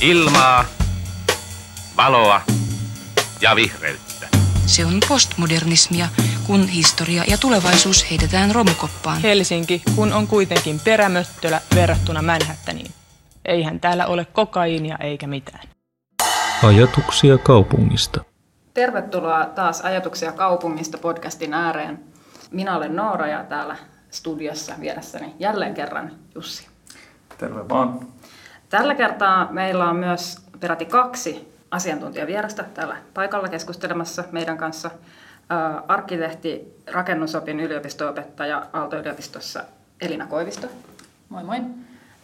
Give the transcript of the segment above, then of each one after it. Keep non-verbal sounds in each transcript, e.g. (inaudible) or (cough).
Ilmaa, valoa ja vihreyttä. Se on postmodernismia, kun historia ja tulevaisuus heitetään romukoppaan. Helsinki, kun on kuitenkin perämöttölä verrattuna Manhattaniin. Eihän täällä ole kokaiinia eikä mitään. Ajatuksia kaupungista. Tervetuloa taas Ajatuksia kaupungista podcastin ääreen. Minä olen Noora ja täällä studiossa vieressäni jälleen kerran Jussi. Terve vaan. Tällä kertaa meillä on myös peräti kaksi asiantuntijavierasta täällä paikalla keskustelemassa meidän kanssa. Arkkitehti, rakennusopin yliopisto-opettaja Aalto-yliopistossa Elina Koivisto. Moi moi.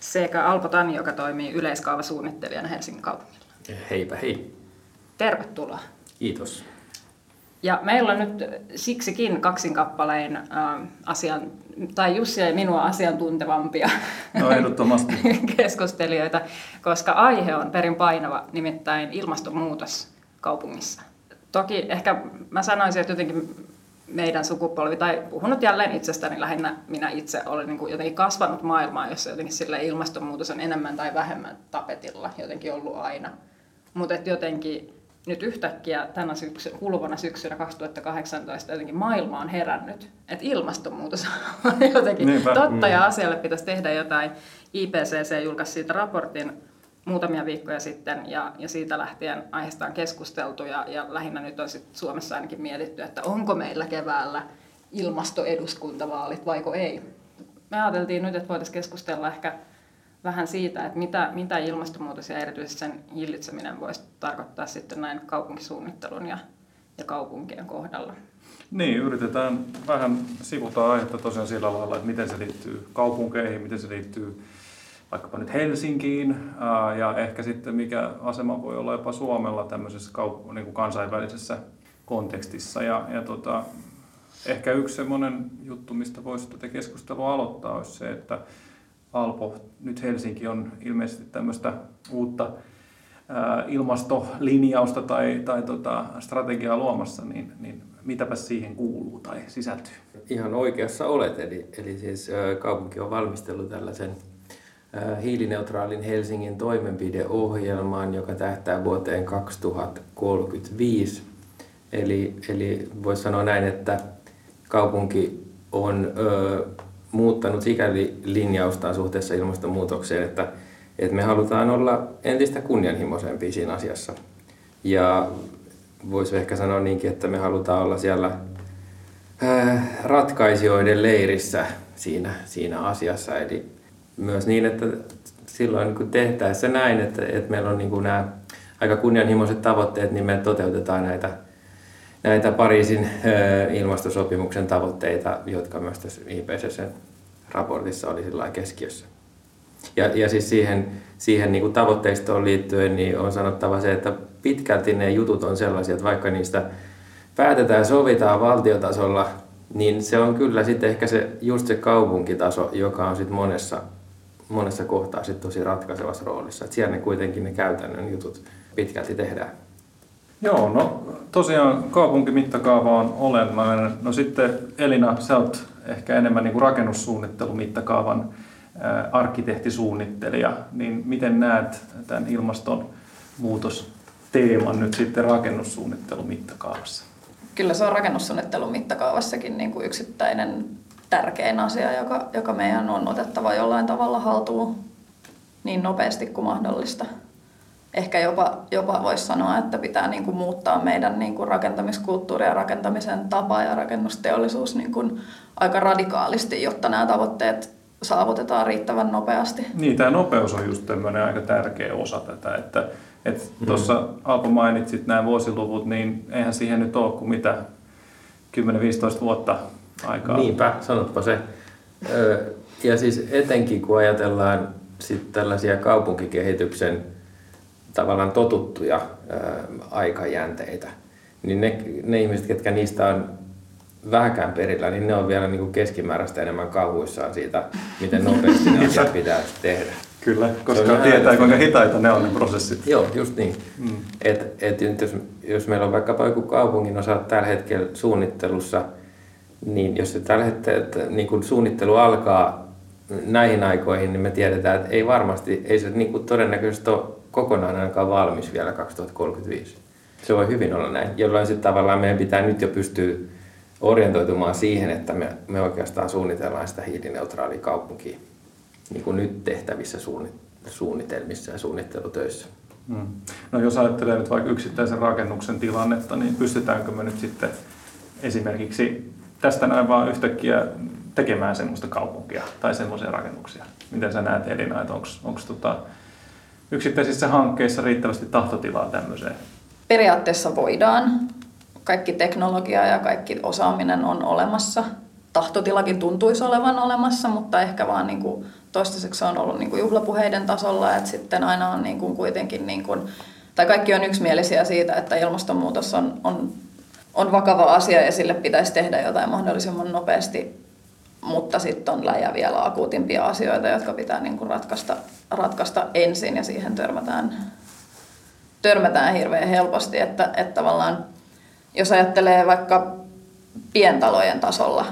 Sekä Alpo Tani, joka toimii yleiskaavasuunnittelijana Helsingin kaupungilla. Heipä hei. Tervetuloa. Kiitos. Ja meillä on nyt siksikin kaksin kappalein äh, asian, tai Jussi ja minua asiantuntevampia (laughs) no, ehdottomasti. (laughs) keskustelijoita, koska aihe on perin painava, nimittäin ilmastonmuutos kaupungissa. Toki ehkä mä sanoisin, että jotenkin meidän sukupolvi, tai puhunut jälleen itsestäni lähinnä minä itse, olen niin kuin jotenkin kasvanut maailmaan, jossa jotenkin sille ilmastonmuutos on enemmän tai vähemmän tapetilla, jotenkin ollut aina. Mutta jotenkin nyt yhtäkkiä tänä syksy, kuluvana syksynä 2018 jotenkin maailma on herännyt, että ilmastonmuutos on (laughs) jotenkin Niinpä. totta ja mm. asialle pitäisi tehdä jotain. IPCC julkaisi siitä raportin muutamia viikkoja sitten ja, ja siitä lähtien aiheesta on keskusteltu ja, ja lähinnä nyt on sit Suomessa ainakin mietitty, että onko meillä keväällä ilmastoeduskuntavaalit vaiko ei. Me ajateltiin nyt, että voitaisiin keskustella ehkä vähän siitä, että mitä, mitä ilmastonmuutos ja erityisesti sen hillitseminen voisi tarkoittaa sitten näin kaupunkisuunnittelun ja, ja kaupunkien kohdalla. Niin, yritetään vähän sivuta aihetta tosiaan sillä lailla, että miten se liittyy kaupunkeihin, miten se liittyy vaikkapa nyt Helsinkiin ja ehkä sitten mikä asema voi olla jopa Suomella tämmöisessä kaup- niin kuin kansainvälisessä kontekstissa. Ja, ja tota, ehkä yksi semmoinen juttu, mistä voisi tätä keskustelua aloittaa, olisi se, että Alpo, nyt Helsinki on ilmeisesti tämmöistä uutta ilmastolinjausta tai, tai tota, strategiaa luomassa, niin, niin mitäpä siihen kuuluu tai sisältyy? Ihan oikeassa olet, eli, eli siis kaupunki on valmistellut tällaisen hiilineutraalin Helsingin toimenpideohjelman, joka tähtää vuoteen 2035. Eli, eli voisi sanoa näin, että kaupunki on ö, muuttanut sikäli linjaustaan suhteessa ilmastonmuutokseen, että, että me halutaan olla entistä kunnianhimoisempia siinä asiassa. Ja voisi ehkä sanoa niinkin, että me halutaan olla siellä äh, ratkaisijoiden leirissä siinä, siinä asiassa. Eli myös niin, että silloin kun tehtäessä näin, että, että meillä on niin kuin nämä aika kunnianhimoiset tavoitteet, niin me toteutetaan näitä näitä Pariisin ilmastosopimuksen tavoitteita, jotka myös tässä IPCC raportissa oli sillä keskiössä. Ja, ja siis siihen, siihen niin kuin tavoitteistoon liittyen niin on sanottava se, että pitkälti ne jutut on sellaisia, että vaikka niistä päätetään ja sovitaan valtiotasolla, niin se on kyllä sitten ehkä se, just se kaupunkitaso, joka on sitten monessa, monessa kohtaa sit tosi ratkaisevassa roolissa. Et siellä ne kuitenkin ne käytännön jutut pitkälti tehdään. Joo, no tosiaan kaupunkimittakaava on olennainen. No sitten Elina, sä oot ehkä enemmän niin kuin rakennussuunnittelumittakaavan arkkitehtisuunnittelija, niin miten näet tämän ilmastonmuutosteeman nyt sitten rakennussuunnittelumittakaavassa? Kyllä se on rakennussuunnittelun mittakaavassakin niin kuin yksittäinen tärkein asia, joka, joka meidän on otettava jollain tavalla haltuun niin nopeasti kuin mahdollista ehkä jopa, jopa voisi sanoa, että pitää niin kuin muuttaa meidän niin kuin rakentamiskulttuuri ja rakentamisen tapa ja rakennusteollisuus niin kuin aika radikaalisti, jotta nämä tavoitteet saavutetaan riittävän nopeasti. Niin, tämä nopeus on just tämmöinen aika tärkeä osa tätä, että että mm. tuossa Alpo mainitsit nämä vuosiluvut, niin eihän siihen nyt ole kuin mitä 10-15 vuotta aikaa. Niinpä, sanotpa se. Ja siis etenkin kun ajatellaan sit tällaisia kaupunkikehityksen tavallaan totuttuja ää, aikajänteitä, niin ne, ne ihmiset, ketkä niistä on vähäkään perillä, niin ne on vielä niin kuin keskimääräistä enemmän kauhuissaan siitä, miten nopeasti ne (laughs) asiat pitää tehdä. Kyllä, koska tietää kuinka hitaita ne on ne prosessit. Joo, just niin. Mm. Et, et jos, jos meillä on vaikkapa joku kaupungin osa tällä hetkellä suunnittelussa, niin jos se tällä hetkellä niin kun suunnittelu alkaa näihin aikoihin, niin me tiedetään, että ei varmasti, ei se niin kuin todennäköisesti ole kokonaan ainakaan valmis vielä 2035. Se voi hyvin olla näin, jolloin sitten tavallaan meidän pitää nyt jo pystyä orientoitumaan siihen, että me, me oikeastaan suunnitellaan sitä hiilineutraalia kaupunkia niin kuin nyt tehtävissä suunnitelmissa ja suunnittelutöissä. Hmm. No jos ajattelee nyt vaikka yksittäisen rakennuksen tilannetta, niin pystytäänkö me nyt sitten esimerkiksi tästä näin vaan yhtäkkiä tekemään semmoista kaupunkia tai semmoisia rakennuksia? Miten sä näet Elina, että onko tota, yksittäisissä hankkeissa riittävästi tahtotilaa tämmöiseen? Periaatteessa voidaan. Kaikki teknologia ja kaikki osaaminen on olemassa. Tahtotilakin tuntuisi olevan olemassa, mutta ehkä vaan niin kuin toistaiseksi se on ollut niin kuin juhlapuheiden tasolla, että sitten aina on niin kuin kuitenkin, niin kuin, tai kaikki on yksimielisiä siitä, että ilmastonmuutos on, on, on vakava asia ja sille pitäisi tehdä jotain mahdollisimman nopeasti, mutta sitten on läjä vielä akuutimpia asioita, jotka pitää niin kuin ratkaista, ratkaista ensin ja siihen törmätään, törmätään hirveän helposti, että, että tavallaan jos ajattelee vaikka pientalojen tasolla,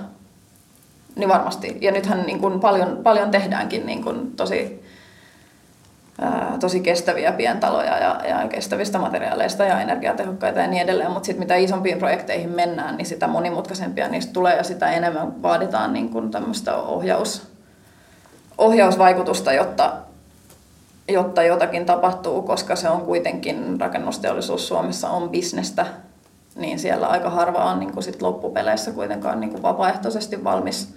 niin varmasti. Ja nythän niin kuin paljon, paljon tehdäänkin niin kuin tosi, tosi kestäviä pientaloja ja, ja kestävistä materiaaleista ja energiatehokkaita ja niin edelleen. Mutta sitten mitä isompiin projekteihin mennään, niin sitä monimutkaisempia niistä tulee ja sitä enemmän vaaditaan niin kuin tämmöistä ohjaus, ohjausvaikutusta, jotta, jotta jotakin tapahtuu, koska se on kuitenkin rakennusteollisuus Suomessa on bisnestä, niin siellä aika harva on niin kuin sit loppupeleissä kuitenkaan niin kuin vapaaehtoisesti valmis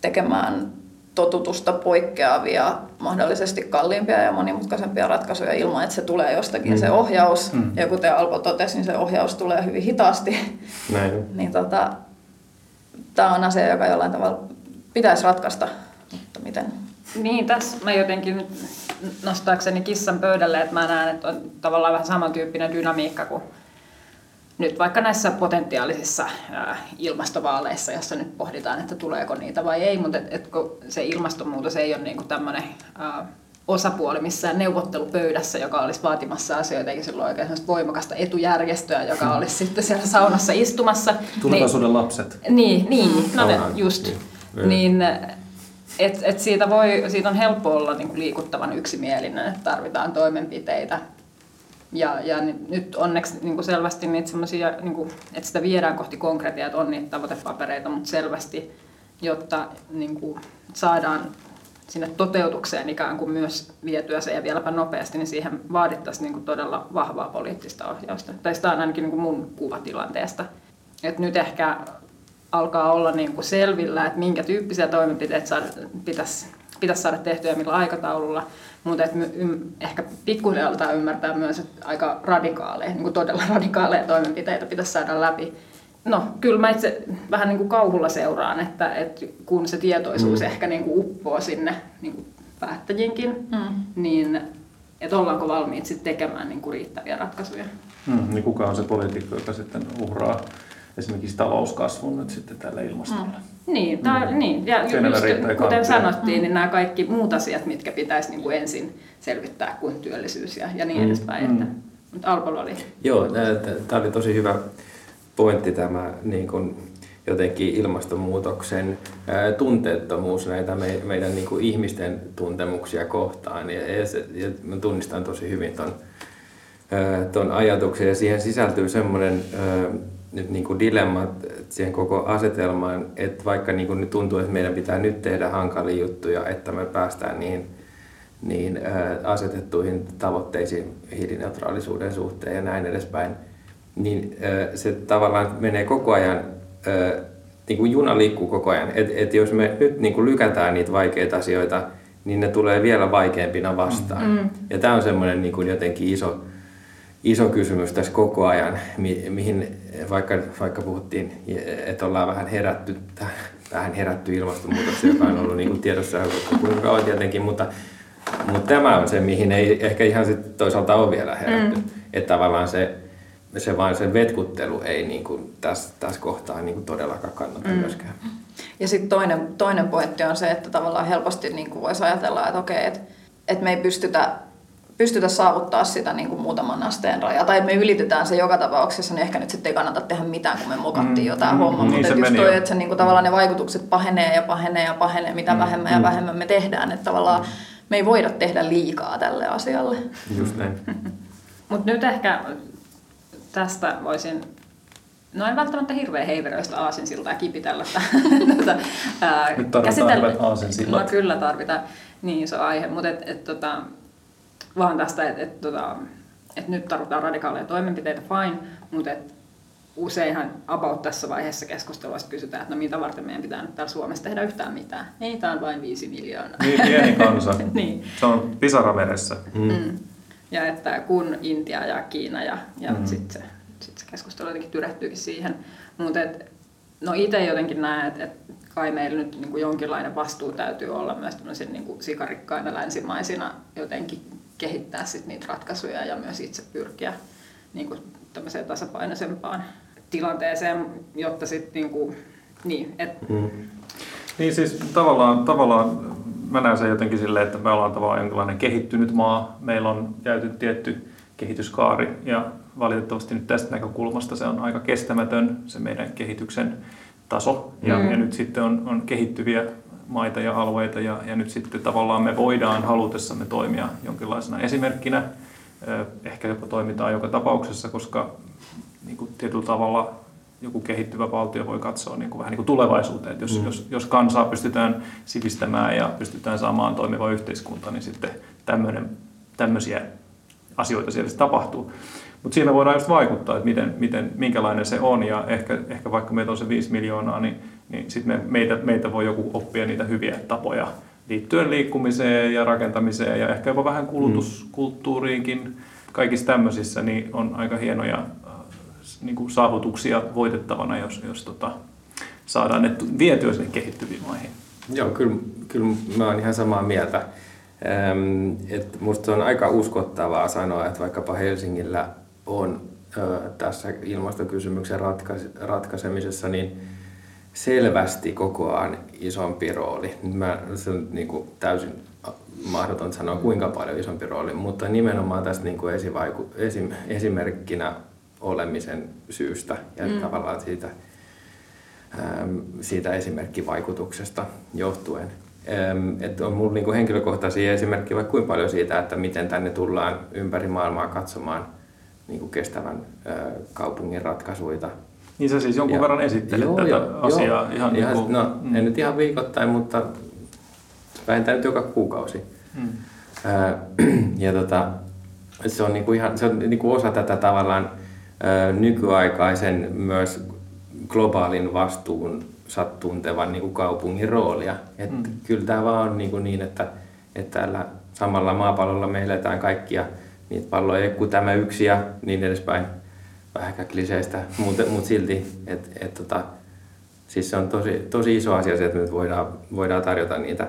tekemään totutusta poikkeavia, mahdollisesti kalliimpia ja monimutkaisempia ratkaisuja ilman, että se tulee jostakin mm. se ohjaus. Mm. Ja kuten Alpo totesi, niin se ohjaus tulee hyvin hitaasti. Näin. (laughs) niin tota, tämä on asia, joka jollain tavalla pitäisi ratkaista, mutta miten? Niin, tässä mä jotenkin nyt nostaakseni kissan pöydälle, että mä näen, että on tavallaan vähän samantyyppinen dynamiikka kuin nyt vaikka näissä potentiaalisissa ilmastovaaleissa, jossa nyt pohditaan, että tuleeko niitä vai ei, mutta et, et, kun se ilmastonmuutos ei ole niin tämmöinen osapuoli missään neuvottelupöydässä, joka olisi vaatimassa asioita, eikä silloin oikein voimakasta etujärjestöä, joka (laughs) olisi sitten siellä saunassa istumassa. Tulevaisuuden niin, lapset. Niin, niin no ne, just. Niin, niin et, et siitä, voi, siitä on helppo olla niin kuin liikuttavan yksimielinen, että tarvitaan toimenpiteitä ja, ja nyt onneksi niin kuin selvästi niitä niin kuin, että sitä viedään kohti konkretiaa, että on niitä tavoitepapereita, mutta selvästi, jotta niin kuin, saadaan sinne toteutukseen ikään kuin myös vietyä se ja vieläpä nopeasti, niin siihen vaadittaisiin niin kuin todella vahvaa poliittista ohjausta. Tai sitä on ainakin niin kuin mun kuvatilanteesta. Et nyt ehkä alkaa olla niin kuin selvillä, että minkä tyyppisiä toimenpiteitä pitäisi, pitäisi saada tehtyä ja millä aikataululla. Mutta ehkä pikkuhiljaa aletaan ymmärtää myös, että aika radikaaleja, niin kuin todella (laughs) radikaaleja toimenpiteitä pitäisi saada läpi. No, kyllä mä itse vähän niin kuin kauhulla seuraan, että, että kun se tietoisuus mm. ehkä niin kuin uppoo sinne niin kuin päättäjinkin, mm. niin että ollaanko valmiit sitten tekemään niin kuin riittäviä ratkaisuja. Mm, niin kuka on se poliitikko, joka sitten uhraa esimerkiksi talouskasvun nyt sitten tälle ilmastolle. Mm. Niin, tai, mm. niin. ja just, kuten kantia. sanottiin, mm. niin nämä kaikki muut asiat, mitkä pitäisi niin kuin ensin selvittää kuin työllisyys ja, ja niin mm. edespäin. Mm. Että, mutta Alpolla oli. Joo, tämä oli tosi hyvä pointti tämä niin kuin jotenkin ilmastonmuutoksen tunteettomuus näitä me, meidän niin kuin ihmisten tuntemuksia kohtaan. Ja, ja, se, ja mä tunnistan tosi hyvin ton, ton ajatuksen ja siihen sisältyy semmoinen nyt niin kuin dilemmat siihen koko asetelmaan, että vaikka niin kuin nyt tuntuu, että meidän pitää nyt tehdä hankalia juttuja, että me päästään niihin, niin asetettuihin tavoitteisiin hiilineutraalisuuden suhteen ja näin edespäin, niin se tavallaan menee koko ajan, niin kuin juna liikkuu koko ajan. Että et jos me nyt niin kuin lykätään niitä vaikeita asioita, niin ne tulee vielä vaikeampina vastaan. Mm. Ja tämä on semmoinen niin kuin jotenkin iso, iso kysymys tässä koko ajan, mi- mihin vaikka, vaikka puhuttiin, että ollaan vähän herätty, vähän herätty ilmastonmuutokseen, joka on ollut niin kuin tiedossa kuinka kauan tietenkin, mutta, mutta tämä on se, mihin ei ehkä ihan sit toisaalta ole vielä herätty. Mm. Että tavallaan se, se vaan se vetkuttelu ei niin kuin tässä, tässä kohtaa niin kuin todellakaan kannata mm. myöskään. Ja sitten toinen, toinen pointti on se, että tavallaan helposti niin kuin voisi ajatella, että okei, että, että me ei pystytä pystytä saavuttaa sitä niin kuin muutaman asteen rajaa. Tai me ylitetään se joka tapauksessa, niin ehkä nyt sitten ei kannata tehdä mitään, kun me mokattiin mm, jo tämä mm, homma. Niin Mutta just toi, että se, niin kuin, tavallaan ne vaikutukset pahenee ja pahenee ja pahenee, mitä mm, vähemmän mm. ja vähemmän me tehdään. Että tavallaan mm. me ei voida tehdä liikaa tälle asialle. Just näin. (laughs) Mutta nyt ehkä tästä voisin, no en välttämättä hirveän heiveröistä aasinsiltaa kipitellä. (laughs) tätä, ää, Nyt tarvitaan käsitellä- hyvät aasinsillat. No kyllä tarvitaan niin iso aihe, mutta et, et, tota, vaan tästä, että et, tota, et nyt tarvitaan radikaaleja toimenpiteitä, fine, mutta et useinhan about tässä vaiheessa keskustelua kysytään, että no mitä varten meidän pitää nyt täällä Suomessa tehdä yhtään mitään. Ei, tämä on vain viisi miljoonaa. Niin pieni kansa. (laughs) niin. Se on pisara meressä. Mm. Ja että kun Intia ja Kiina ja, ja Mm. mm. sitten se, sit se keskustelu jotenkin tyrehtyykin siihen. Mutta no itse jotenkin näen, että et kai meillä nyt niinku jonkinlainen vastuu täytyy olla myös tämmöisen niinku sikarikkaina länsimaisina jotenkin kehittää sit niitä ratkaisuja ja myös itse pyrkiä niinku tämmöiseen tasapainoisempaan tilanteeseen, jotta sitten niinku, niin, et, Mm. Niin siis tavallaan, tavallaan mä näen sen jotenkin silleen, että me ollaan tavallaan jonkinlainen kehittynyt maa. Meillä on käyty tietty kehityskaari ja valitettavasti nyt tästä näkökulmasta se on aika kestämätön se meidän kehityksen taso. Ja, Mm. ja nyt sitten on, on kehittyviä maita ja alueita ja, ja nyt sitten tavallaan me voidaan halutessamme toimia jonkinlaisena esimerkkinä. Ehkä jopa toimitaan joka tapauksessa, koska niin kuin tietyllä tavalla joku kehittyvä valtio voi katsoa niin kuin vähän niin kuin tulevaisuuteen. Että jos, mm. jos, jos kansaa pystytään sivistämään ja pystytään saamaan toimiva yhteiskunta, niin sitten tämmöinen, tämmöisiä asioita siellä tapahtuu. Mutta siinä voidaan just vaikuttaa, että miten, miten, minkälainen se on ja ehkä, ehkä vaikka meitä on se 5 miljoonaa, niin, niin sitten me, meitä, meitä voi joku oppia niitä hyviä tapoja liittyen liikkumiseen ja rakentamiseen ja ehkä jopa vähän kulutuskulttuuriinkin. Kaikissa tämmöisissä niin on aika hienoja äh, niin kuin saavutuksia voitettavana, jos, jos tota, saadaan ne vietyä sinne kehittyviin maihin. Joo, kyllä, kyllä mä oon ihan samaa mieltä. Ähm, et musta on aika uskottavaa sanoa, että vaikkapa Helsingillä on tässä ilmastokysymyksen ratkais- ratkaisemisessa niin selvästi kokoaan isompi rooli. Mä, se on niin kuin täysin mahdoton sanoa kuinka paljon isompi rooli, mutta nimenomaan tästä niin kuin esivaiku, esim, esimerkkinä olemisen syystä ja mm. tavallaan siitä, äm, siitä esimerkkivaikutuksesta johtuen. Äm, että on mulla niinku henkilökohtaisia esimerkkejä vaikka kuinka paljon siitä, että miten tänne tullaan ympäri maailmaa katsomaan niinku kestävän ä, kaupungin ratkaisuja. Niin sä siis jonkun Ja- verran esittelet Joo, tätä joo, asiaa joo. ihan, ihan niin kuin, No, en nyt ihan viikoittain, mutta vähintään nyt joka kuukausi. Mm. Ää, (clears throat) ja tota, se on, niinku ihan, se on niinku osa tätä tavallaan ää, nykyaikaisen myös globaalin vastuun tuntevan niinku kaupungin roolia. Et Mm. Kyllä tämä vaan on niinku niin, että, että tällä samalla maapallolla me eletään kaikkia niitä palloja kuin tämä yksi ja niin edespäin. Vähän kliseistä, mutta mut silti, että et, tota, siis se on tosi, tosi iso asia se, että nyt voidaan, voidaan tarjota niitä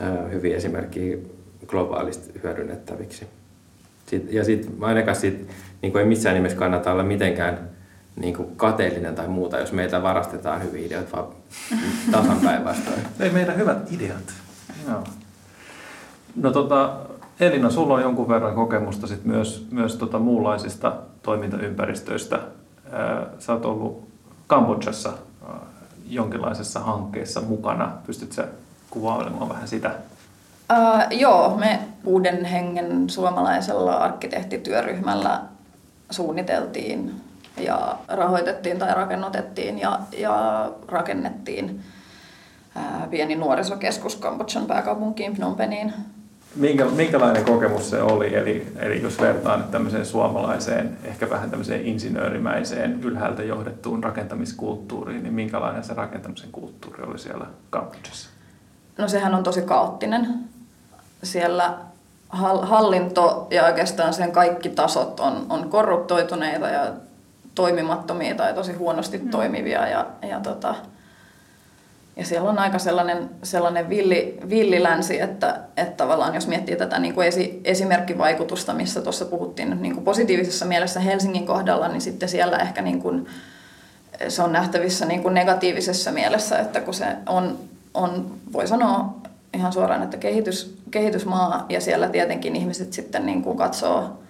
ää, hyviä esimerkkejä globaalisti hyödynnettäviksi. Sit, ja sitten ainakaan sit, niin ei missään nimessä kannata olla mitenkään niin kuin kateellinen tai muuta, jos meiltä varastetaan hyviä ideoita, vaan tasan päinvastoin. (laughs) Ei meidän hyvät ideat. Joo. No tota, Elina, sulla on jonkun verran kokemusta sit myös, myös tota muunlaisista toimintaympäristöistä. Sä oot ollut Kambodžassa jonkinlaisessa hankkeessa mukana. Pystytkö kuvailemaan vähän sitä? Uh, joo, me uuden hengen suomalaisella arkkitehtityöryhmällä suunniteltiin ja rahoitettiin tai rakennutettiin ja, ja rakennettiin ää, pieni nuorisokeskus Kambodjan pääkaupunkiin Phnom Penhiin. Minkä, minkälainen kokemus se oli? Eli, eli jos vertaan nyt tämmöiseen suomalaiseen, ehkä vähän tämmöiseen insinöörimäiseen, ylhäältä johdettuun rakentamiskulttuuriin, niin minkälainen se rakentamisen kulttuuri oli siellä Kambodžassa? No sehän on tosi kaoottinen. Siellä hall- hallinto ja oikeastaan sen kaikki tasot on, on korruptoituneita ja toimimattomia tai tosi huonosti mm. toimivia. Ja, ja, tota, ja siellä on aika sellainen, sellainen villi, villilänsi, että, että tavallaan jos miettii tätä niin kuin esi, esimerkkivaikutusta, missä tuossa puhuttiin niin kuin positiivisessa mielessä Helsingin kohdalla, niin sitten siellä ehkä niin kuin, se on nähtävissä niin kuin negatiivisessa mielessä, että kun se on, on, voi sanoa ihan suoraan, että kehitys, kehitysmaa ja siellä tietenkin ihmiset sitten niin kuin katsoo,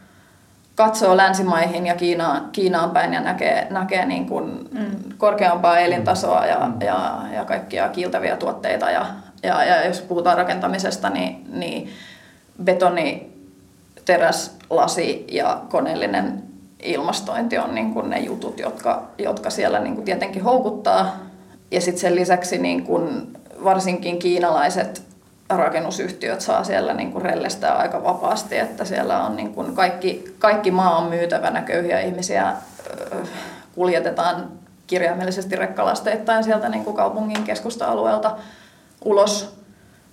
katsoo länsimaihin ja Kiinaan, Kiinaan päin ja näkee, näkee niin kuin mm. korkeampaa elintasoa ja, ja, ja kaikkia kiiltäviä tuotteita ja, Ja, ja jos puhutaan rakentamisesta, niin, niin betoni, teräs, lasi ja koneellinen ilmastointi on niin kuin ne jutut, jotka, jotka siellä niin kuin tietenkin houkuttaa. Ja sitten sen lisäksi niin kuin varsinkin kiinalaiset rakennusyhtiöt saa siellä niin kuin rellestää aika vapaasti, että siellä on niin kuin kaikki, kaikki maa on myytävänä, köyhiä ihmisiä kuljetetaan kirjaimellisesti rekkalasteittain sieltä niin kuin kaupungin keskusta-alueelta ulos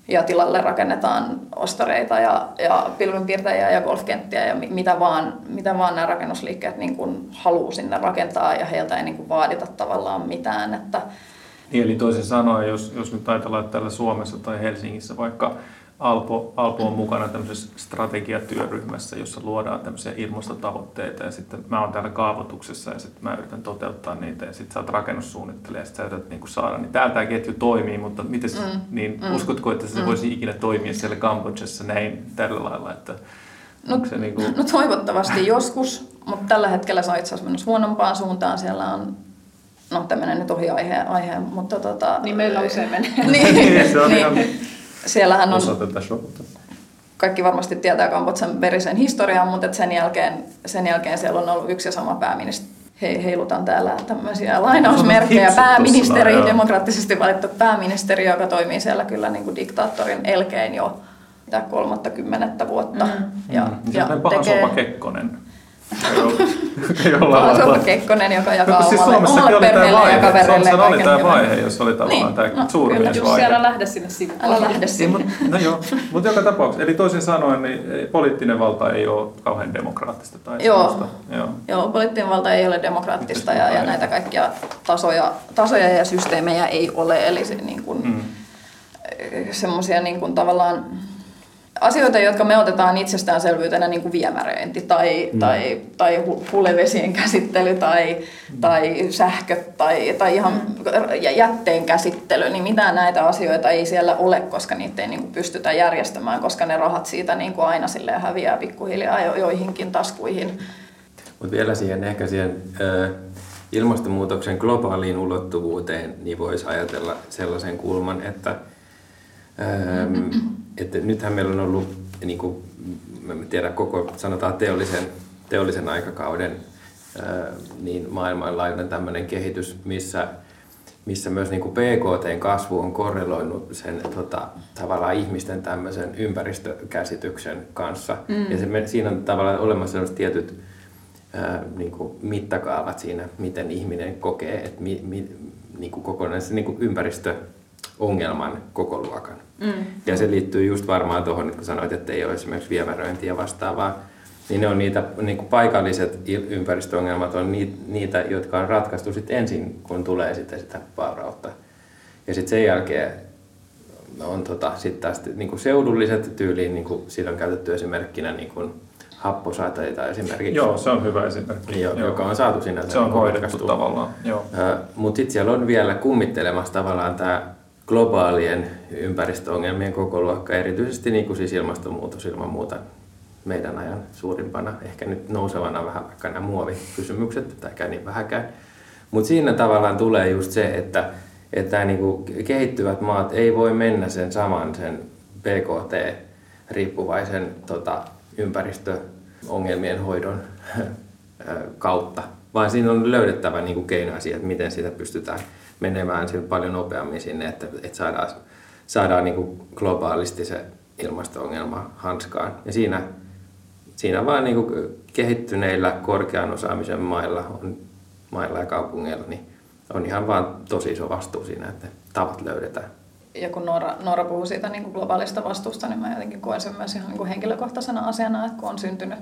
ja tilalle rakennetaan ostareita ja, ja pilvenpiirtäjiä ja golfkenttiä ja mitä vaan, mitä vaan nämä rakennusliikkeet niin kuin haluaa sinne rakentaa ja heiltä ei niin kuin vaadita tavallaan mitään. Että... Niin, eli toisin sanoen, jos, jos nyt ajatellaan, että täällä Suomessa tai Helsingissä vaikka Alpo, Alpo on mukana tämmöisessä strategiatyöryhmässä, jossa luodaan tämmöisiä ilmastotavoitteita ja sitten mä oon täällä kaavoituksessa ja sitten mä yritän toteuttaa niitä ja sitten sä oot rakennussuunnittelija ja sitten sä yrität niinku saada, niin täällä tämä ketju toimii, mutta miten, mm. niin mm. uskotko, että se mm. voisi ikinä toimia siellä Kambodžassa näin tällä lailla, että No, se niin kuin... no toivottavasti joskus, mutta tällä hetkellä se on itse asiassa menossa huonompaan suuntaan. Siellä on, no tämmöinen nyt ohi aihe, aihe mutta tota... Niin meillä usein menee. (laughs) niin, niin, (laughs) se on ihan siellähän on, osa tätä showta. kaikki varmasti tietää Kambodsan verisen historian, mutta sen jälkeen, sen jälkeen siellä on ollut yksi ja sama pääministeri. He, heilutan täällä tämmöisiä lainausmerkkejä. Pääministeri, tuossa, demokraattisesti valittu pääministeri, joka toimii siellä kyllä niin kuin diktaattorin elkein jo kolmatta kymmenettä vuotta. Mm. Ja, mm. ja paha tekee... Kekkonen. Paha Kekkonen, joka jakaa siis omalle, omalle perheelle ja kavereille. Suomessa oli tämä vaihe, jos oli tavallaan niin. tämä no, suurmiesvaihe. Älä lähde sinne sivuun. Älä lähde sinne. Niin, no joo, mutta joka tapauksessa, eli toisin sanoen, niin poliittinen valta ei ole kauhean demokraattista. Tai joo. Joo. joo, poliittinen valta ei ole demokraattista ja, ja näitä kaikkia tasoja, tasoja ja systeemejä ei ole. Eli se, niin kuin, mm. semmoisia niin kuin, tavallaan asioita, jotka me otetaan itsestäänselvyytenä niin kuin viemäröinti tai, mm. tai, tai hulevesien käsittely tai, mm. tai sähkö tai, tai ihan mm. jätteen käsittely, niin mitään näitä asioita ei siellä ole, koska niitä ei niin kuin pystytä järjestämään, koska ne rahat siitä niin kuin aina sille häviää pikkuhiljaa jo, joihinkin taskuihin. Mutta vielä siihen ehkä siihen ö, ilmastonmuutoksen globaaliin ulottuvuuteen, niin voisi ajatella sellaisen kulman, että että nythän meillä on ollut, niin kuin, mä en tiedä, koko sanotaan teollisen, teollisen aikakauden äh, niin maailmanlaajuinen tämmöinen kehitys, missä, missä myös niin kuin PKTn kasvu on korreloinut sen tota, tavallaan ihmisten tämmöisen ympäristökäsityksen kanssa. Mm. Ja se, siinä on tavallaan olemassa sellaiset tietyt ää, niin kuin mittakaavat siinä, miten ihminen kokee, että mi, mi, niin kuin kokonaisen niin kuin ympäristö ongelman koko luokan. Mm. Ja se liittyy just varmaan tuohon, kun sanoit, että ei ole esimerkiksi viemäröintiä vastaavaa, niin ne on niitä niin kuin paikalliset ympäristöongelmat on niitä, jotka on ratkaistu sitten ensin, kun tulee sitten sitä vaurautta. Ja sitten sen jälkeen on tota, sitten taas niin kuin seudulliset tyyliin, niin kuin siinä on käytetty esimerkkinä niin kuin happosateita esimerkiksi. Joo, se on hyvä esimerkki. Jo, joka on saatu sinne. Se on hoidettu tavallaan. Mutta sitten siellä on vielä kummittelemassa tavallaan tämä globaalien ympäristöongelmien koko luokka, erityisesti niin kuin siis ilmastonmuutos ilman muuta meidän ajan suurimpana, ehkä nyt nousevana vähän vaikka nämä muovikysymykset, tai niin vähäkään. Mutta siinä tavallaan tulee just se, että, että niin kuin kehittyvät maat ei voi mennä sen saman sen PKT-riippuvaisen tota, ympäristöongelmien hoidon kautta, vaan siinä on löydettävä niin kuin keinoja siihen, että miten sitä pystytään menemään paljon nopeammin sinne, että, että saadaan, saadaan niin kuin globaalisti se ilmasto-ongelma hanskaan. Ja siinä, siinä vaan niin kuin kehittyneillä korkean osaamisen mailla, on, mailla ja kaupungeilla niin on ihan vaan tosi iso vastuu siinä, että tavat löydetään. Ja kun Noora, Noora puhuu siitä niin kuin globaalista vastuusta, niin mä jotenkin koen sen myös ihan niin kuin henkilökohtaisena asiana, että kun on syntynyt,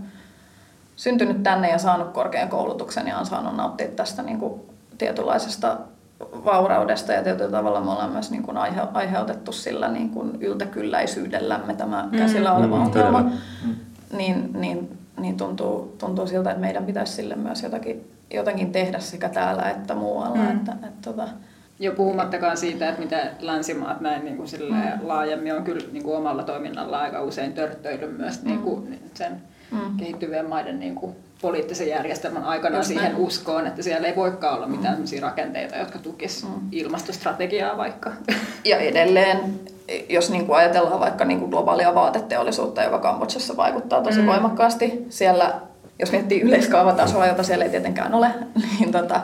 syntynyt tänne ja saanut korkean koulutuksen ja on saanut nauttia tästä niin kuin tietynlaisesta vauraudesta ja tietyllä tavalla me ollaan myös niin kuin aihe, aiheutettu sillä niin kuin yltäkylläisyydellämme tämä mm. käsillä oleva mm, ongelma, mm. niin, niin, niin tuntuu, tuntuu siltä, että meidän pitäisi sille myös jotakin, jotakin tehdä sekä täällä että muualla. Mm. Että, että, että, tota- jo puhumattakaan siitä, että mitä länsimaat näin niin kuin mm. laajemmin on kyllä niin kuin omalla toiminnalla aika usein törttöillyt myös mm. niin kuin sen mm. kehittyvien maiden niin kuin poliittisen järjestelmän aikana Just siihen näin. uskoon, että siellä ei voikaan olla mitään mm. rakenteita, jotka tukisivat mm. ilmastostrategiaa vaikka. Ja edelleen, jos niin kuin ajatellaan vaikka niin kuin globaalia vaateteollisuutta, joka Kambodsassa vaikuttaa tosi mm. voimakkaasti, siellä, jos miettii yleiskaavatasoa, jota siellä ei tietenkään ole, (laughs) niin tota,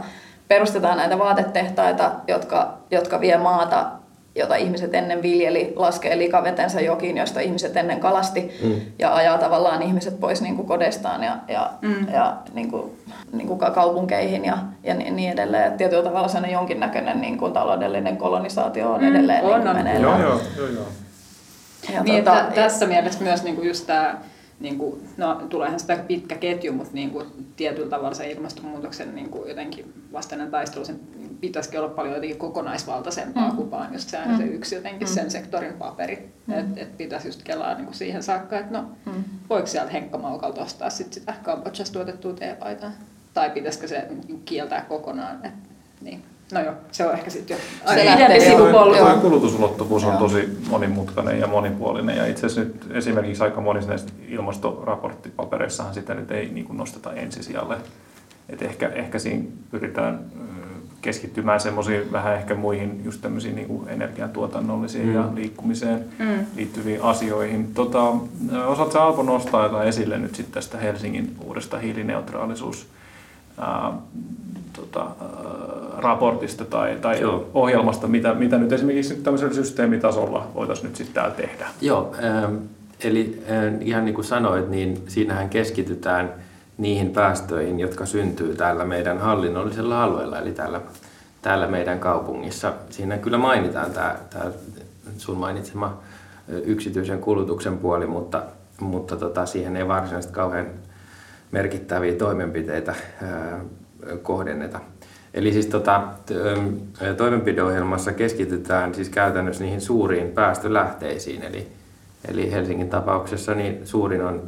perustetaan näitä vaatetehtaita, jotka, jotka vie maata jota ihmiset ennen viljeli, laskee likavetensä jokiin, josta ihmiset ennen kalasti mm. ja ajaa tavallaan ihmiset pois niin kuin kodestaan ja, ja, mm. ja niin kuin, niin kuin kaupunkeihin ja, ja niin, niin edelleen. Et tietyllä tavalla sellainen jonkinnäköinen niin kuin taloudellinen kolonisaatio on mm. edelleen mm. niin on, on. Joo, joo, joo, joo. Ja niin, tuota, että tässä mielessä myös niin kuin just tämä niin kuin, no tuleehan sitä pitkä ketju, mutta niin kuin, tietyllä tavalla se ilmastonmuutoksen niin kuin, jotenkin vastainen taistelu, sen pitäisikin olla paljon jotenkin kokonaisvaltaisempaa mm. kuin vaan just se, mm. se yksi jotenkin mm. sen sektorin paperi. Mm. Että et pitäisi just kelaa niin kuin siihen saakka, että no mm. voiko sieltä Henkka Maukalta ostaa sit sitä Kambodžassa tuotettua teepaitaa? Tai pitäisikö se kieltää kokonaan? Et, niin. No joo, se on ehkä sitten jo aika sivupolku. Tuo kulutusulottuvuus on tosi monimutkainen ja monipuolinen. Ja itse asiassa nyt esimerkiksi aika monissa näistä ilmastoraporttipapereissahan sitä nyt ei niin kuin nosteta ensisijalle. Et ehkä, ehkä siinä pyritään keskittymään semmoisiin vähän ehkä muihin just tämmöisiin niin kuin energiantuotannollisiin mm. ja liikkumiseen mm. liittyviin asioihin. Tota, osaatko Alpo nostaa jotain esille nyt sitten tästä Helsingin uudesta hiilineutraalisuus ää, tota, raportista tai, tai ohjelmasta, mitä, mitä nyt esimerkiksi tämmöisellä systeemitasolla voitaisiin nyt sitten täällä tehdä? Joo, ähm, eli äh, ihan niin kuin sanoit, niin siinähän keskitytään niihin päästöihin, jotka syntyy täällä meidän hallinnollisella alueella, eli täällä, täällä meidän kaupungissa. Siinä kyllä mainitaan tämä, tämä sun mainitsema yksityisen kulutuksen puoli, mutta, mutta tota, siihen ei varsinaisesti kauhean merkittäviä toimenpiteitä kohdenneta. Eli siis tota, toimenpideohjelmassa keskitytään siis käytännössä niihin suuriin päästölähteisiin. Eli, eli Helsingin tapauksessa niin suurin on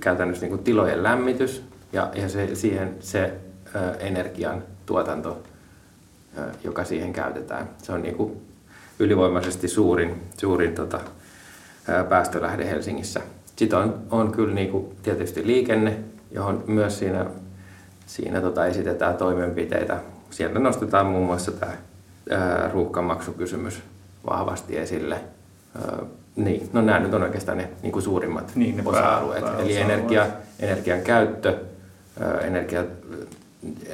käytännössä niin kuin tilojen lämmitys ja, ja se, siihen se ö, energian tuotanto, ö, joka siihen käytetään. Se on niin kuin ylivoimaisesti suurin, suurin tota, ö, päästölähde Helsingissä. Sitten on, on kyllä niin kuin tietysti liikenne, johon myös siinä siinä tota, esitetään toimenpiteitä. Sieltä nostetaan muun muassa tämä ruuhkamaksukysymys vahvasti esille. Ää, niin, no nämä nyt on oikeastaan ne niin kuin suurimmat niin, ne osa-alueet. Pää, Eli energia, energian käyttö, energia,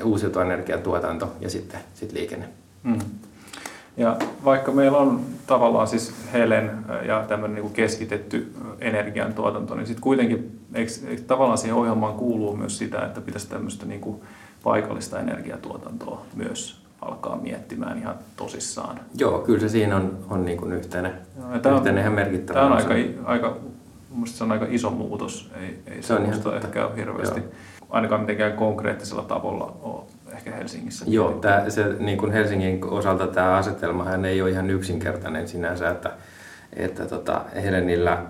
uusiutuvan energian tuotanto ja sitten sit liikenne. Mm. Ja vaikka meillä on tavallaan siis Helen ja tämmöinen niin keskitetty energiantuotanto, niin sitten kuitenkin eikö, eikö tavallaan siihen ohjelmaan kuuluu myös sitä, että pitäisi tämmöistä niin kuin paikallista energiatuotantoa myös alkaa miettimään ihan tosissaan. Joo, kyllä se siinä on, on niin kuin yhteinen, tämä on, yhteinen ihan merkittävä. Tämä on aika, aika, se on aika iso muutos, ei, ei se, se on ihan, ehkä ole hirveästi, joo. ainakaan mitenkään konkreettisella tavalla ole ehkä Helsingissä. Joo, tämä, se, niin kuin Helsingin osalta tämä asetelmahan ei ole ihan yksinkertainen sinänsä, että, että tota, Helenillä,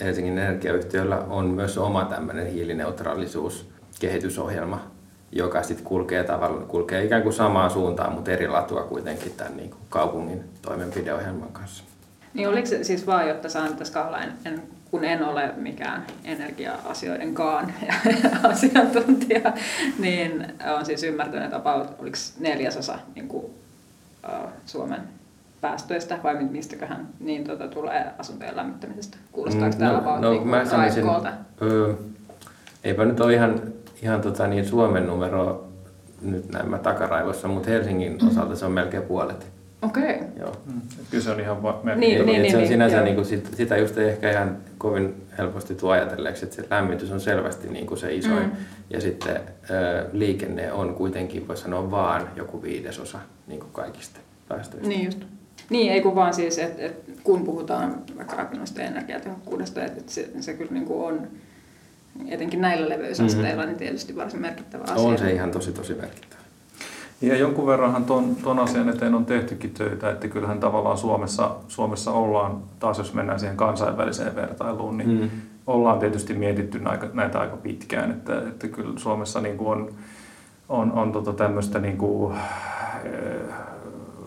Helsingin energiayhtiöllä on myös oma tämmöinen hiilineutraalisuus kehitysohjelma, joka sitten kulkee, kulkee ikään kuin samaan suuntaan, mutta eri latua kuitenkin tämän niin kuin kaupungin toimenpideohjelman kanssa. Niin oliko se siis vaan, jotta saan tässä kahdella, en, en kun en ole mikään energia-asioidenkaan (laughs) asiantuntija, niin olen siis ymmärtänyt, että about, oliko neljäsosa niin kuin, uh, Suomen päästöistä vai mistäköhän niin tota, tulee asuntojen lämmittämisestä? Kuulostaako mm, tämä about no, niin mä sanoisin, öö, eipä nyt ole ihan, ihan tota, niin Suomen numero nyt näin takaraivossa, mutta Helsingin mm-hmm. osalta se on melkein puolet. Okei. Okay. Joo. Mm. Kyllä se on ihan va- niin, niin, niin, niin, se on niin, sinänsä niin kuin sit, sitä just ei ehkä ihan kovin helposti tuo ajatelleeksi, että se lämmitys on selvästi niin kuin se isoin. Mm. Ja sitten ä, liikenne on kuitenkin, voi sanoa, vaan joku viidesosa niin kuin kaikista päästöistä. Niin just. Niin, ei kun vaan siis, että et, kun puhutaan vaikka rakennusten energiatehokkuudesta, että et se, se kyllä niin kuin on etenkin näillä leveysasteilla mm-hmm. niin tietysti varsin merkittävä asia. On se ihan tosi tosi merkittävä. Ja jonkun verranhan tuon, tuon asian eteen on tehtykin töitä, että kyllähän tavallaan Suomessa, Suomessa ollaan, taas jos mennään siihen kansainväliseen vertailuun, niin mm. ollaan tietysti mietitty näitä, näitä aika pitkään, että, että kyllä Suomessa niin kuin on, on, on tota tämmöistä niin kuin, eh,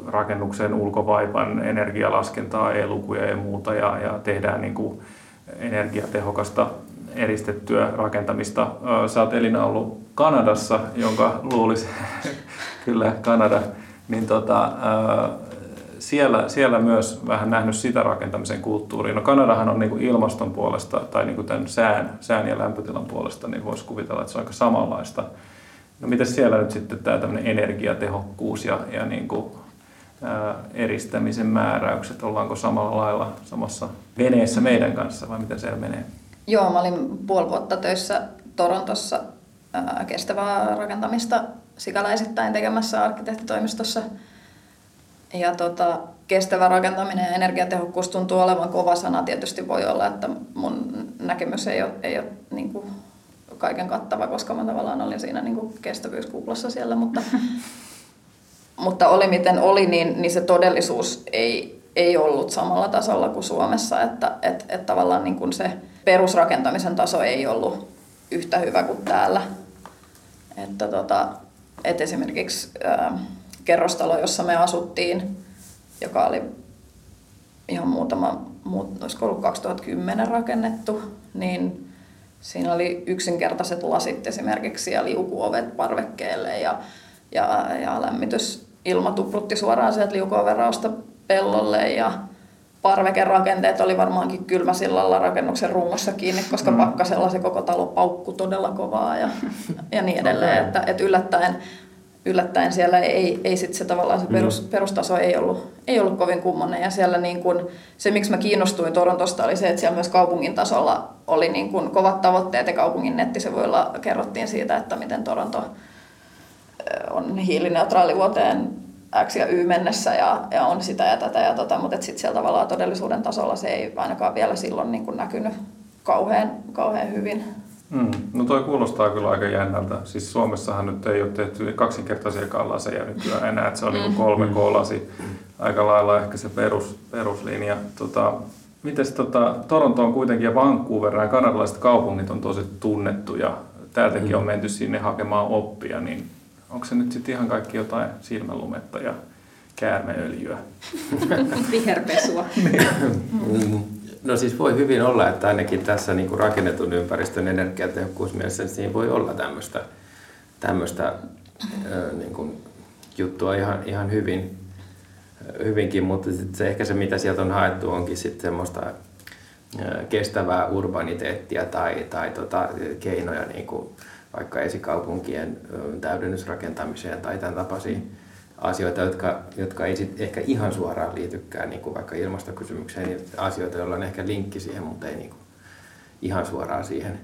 rakennuksen ulkovaipan energialaskentaa, e-lukuja ja muuta, ja, ja tehdään niin kuin energiatehokasta eristettyä rakentamista. Sä oot Elina ollut Kanadassa, jonka luulisi (laughs) kyllä Kanada, niin tota, siellä, siellä myös vähän nähnyt sitä rakentamisen kulttuuria. No Kanadahan on niin ilmaston puolesta tai niin tämän sään, sään ja lämpötilan puolesta, niin voisi kuvitella, että se on aika samanlaista. No miten siellä nyt sitten tämä tämmöinen energiatehokkuus ja, ja niin kuin, ää, eristämisen määräykset, ollaanko samalla lailla samassa veneessä meidän kanssa vai miten siellä menee? Joo, mä olin puoli vuotta töissä Torontossa ää, kestävää rakentamista sikäläisittäin tekemässä arkkitehtitoimistossa. Ja tota, kestävä rakentaminen ja energiatehokkuus tuntuu olevan kova sana. Tietysti voi olla, että mun näkemys ei ole, ei ole niin kuin kaiken kattava, koska mä tavallaan olin siinä niin kuin kestävyyskuplassa siellä, mutta, (laughs) mutta oli miten oli, niin, niin se todellisuus ei, ei ollut samalla tasolla kuin Suomessa, että et, et tavallaan niin kuin se perusrakentamisen taso ei ollut yhtä hyvä kuin täällä. Että tota, et esimerkiksi ää, kerrostalo, jossa me asuttiin, joka oli ihan muutama, muut, olisiko ollut 2010 rakennettu, niin siinä oli yksinkertaiset lasit esimerkiksi ja liukuovet parvekkeelle ja, ja, ja lämmitys ilma tuprutti suoraan sieltä liukuoverausta pellolle ja parvekerakenteet oli varmaankin kylmäsillalla rakennuksen rungossa kiinni, koska mm. pakkasella se koko talo paukku todella kovaa ja, (laughs) ja niin edelleen. Okay. Että, että yllättäen, yllättäen siellä ei, ei sit se tavallaan se perus, mm. perustaso ei ollut, ei ollut kovin kummonen. Ja siellä niin kun, se, miksi mä kiinnostuin Torontosta, oli se, että siellä myös kaupungin tasolla oli niin kun kovat tavoitteet ja kaupungin nettisivuilla kerrottiin siitä, että miten Toronto on hiilineutraali vuoteen X ja Y mennessä ja, ja on sitä ja tätä ja tota, mutta sitten siellä tavallaan todellisuuden tasolla se ei ainakaan vielä silloin niin kuin näkynyt kauhean, kauhean hyvin. Mm. No toi kuulostaa kyllä aika jännältä. Siis Suomessahan nyt ei ole tehty kaksinkertaisia laseja nykyään enää, että se on niin kolme K-lasi aika lailla ehkä se perus, peruslinja. Tota, Mites tota, Toronto on kuitenkin ja Vancouver ja kanadalaiset kaupungit on tosi tunnettuja. Täältäkin on menty sinne hakemaan oppia, niin onko se nyt sitten ihan kaikki jotain silmälumetta ja käärmeöljyä? (laughs) Viherpesua. (laughs) niin. No siis voi hyvin olla, että ainakin tässä niin kuin rakennetun ympäristön energiatehokkuusmielessä niin siinä voi olla tämmöistä, tämmöistä niin kuin juttua ihan, ihan hyvin, hyvinkin, mutta se ehkä se mitä sieltä on haettu onkin sitten semmoista kestävää urbaniteettia tai, tai tota, keinoja niin kuin vaikka esikaupunkien täydennysrakentamiseen tai tämän tapaisia asioita, jotka, jotka ei sit ehkä ihan suoraan liitykään niin kuin vaikka ilmastokysymykseen, niin asioita, joilla on ehkä linkki siihen, mutta ei niin kuin ihan suoraan siihen,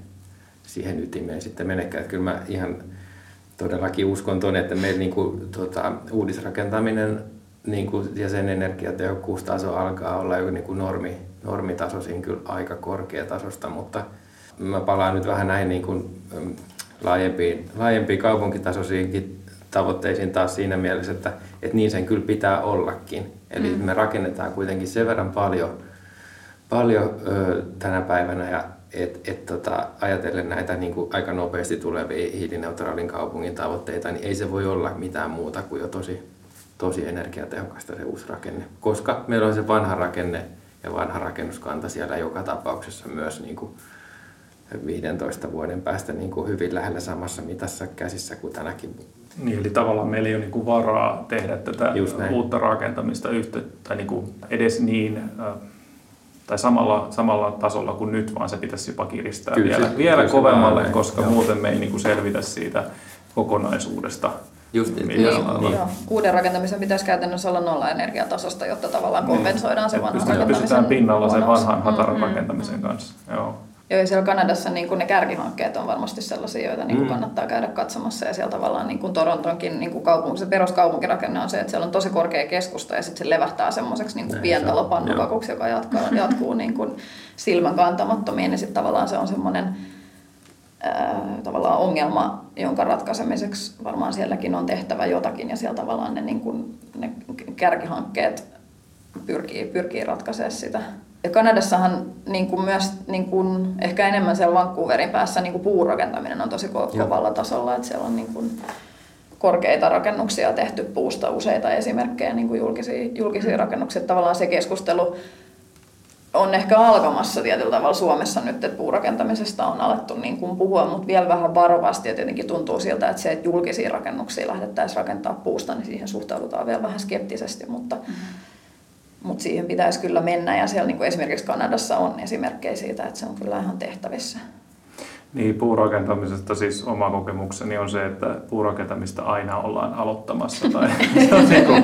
siihen ytimeen sitten menekään. Että kyllä mä ihan todellakin uskon tuonne, että meillä niin kuin, tota, uudisrakentaminen niin kuin, ja sen energiatehokkuustaso alkaa olla jo niin kuin normi, normitasoisin kyllä aika korkeatasosta, mutta mä palaan nyt vähän näin niin kuin, laajempiin, laajempiin kaupunkitasoisiinkin tavoitteisiin taas siinä mielessä, että, että niin sen kyllä pitää ollakin. Eli mm. me rakennetaan kuitenkin sen verran paljon, paljon ö, tänä päivänä ja et, et, tota, ajatellen näitä niin kuin aika nopeasti tulevia hiilineutraalin kaupungin tavoitteita, niin ei se voi olla mitään muuta kuin jo tosi, tosi energiatehokasta se uusi rakenne. Koska meillä on se vanha rakenne ja vanha rakennuskanta siellä joka tapauksessa myös niin kuin 15 vuoden päästä niin kuin hyvin lähellä samassa mitassa käsissä kuin tänäkin. Niin, eli tavallaan meillä ei ole niin kuin varaa tehdä tätä uutta rakentamista yhtä, tai niin kuin edes niin, tai samalla, samalla tasolla kuin nyt, vaan se pitäisi jopa kiristää kyllä, vielä, se, vielä kovemmalle, näin, koska joo. muuten me ei niin kuin selvitä siitä kokonaisuudesta. Just niin, niin, niin. Joo. Uuden rakentamisen pitäisi käytännössä olla nolla energiatasosta, jotta tavallaan niin. kompensoidaan niin. se vanhan rakentamisen Pysytään pinnalla sen vanhan hataran mm-hmm. rakentamisen kanssa. Joo. Joo, siellä Kanadassa niin kuin ne kärkihankkeet on varmasti sellaisia, joita niin kuin mm. kannattaa käydä katsomassa. Ja siellä tavallaan niin kuin Torontonkin niin kuin kaupunki, se peruskaupunkirakenne on se, että siellä on tosi korkea keskusta ja sitten se levähtää semmoiseksi niin pientalopannukakuksi, joka jatkaa, (laughs) jatkuu niin kuin silmän kantamattomiin. Ja sitten tavallaan se on semmoinen ää, tavallaan ongelma, jonka ratkaisemiseksi varmaan sielläkin on tehtävä jotakin. Ja siellä tavallaan ne, niin kuin, ne kärkihankkeet pyrkii, pyrkii ratkaisemaan sitä ja Kanadassahan niin kuin myös niin kuin, ehkä enemmän siellä Vancouverin päässä niin kuin puurakentaminen on tosi ko- kovalla tasolla, että siellä on niin kuin korkeita rakennuksia tehty puusta, useita esimerkkejä niin kuin julkisia, julkisia rakennuksia. Tavallaan se keskustelu on ehkä alkamassa tietyllä tavalla Suomessa nyt, että puurakentamisesta on alettu niin kuin puhua, mutta vielä vähän varovasti. Ja tietenkin tuntuu siltä, että se, että julkisia rakennuksia lähdettäisiin rakentaa puusta, niin siihen suhtaudutaan vielä vähän skeptisesti, mutta mm-hmm Mutta siihen pitäisi kyllä mennä ja siellä niin kuin esimerkiksi Kanadassa on esimerkkejä siitä, että se on kyllä ihan tehtävissä. Niin, puurakentamisesta siis oma kokemukseni on se, että puurakentamista aina ollaan aloittamassa. Tai (laughs) se, on niin kuin,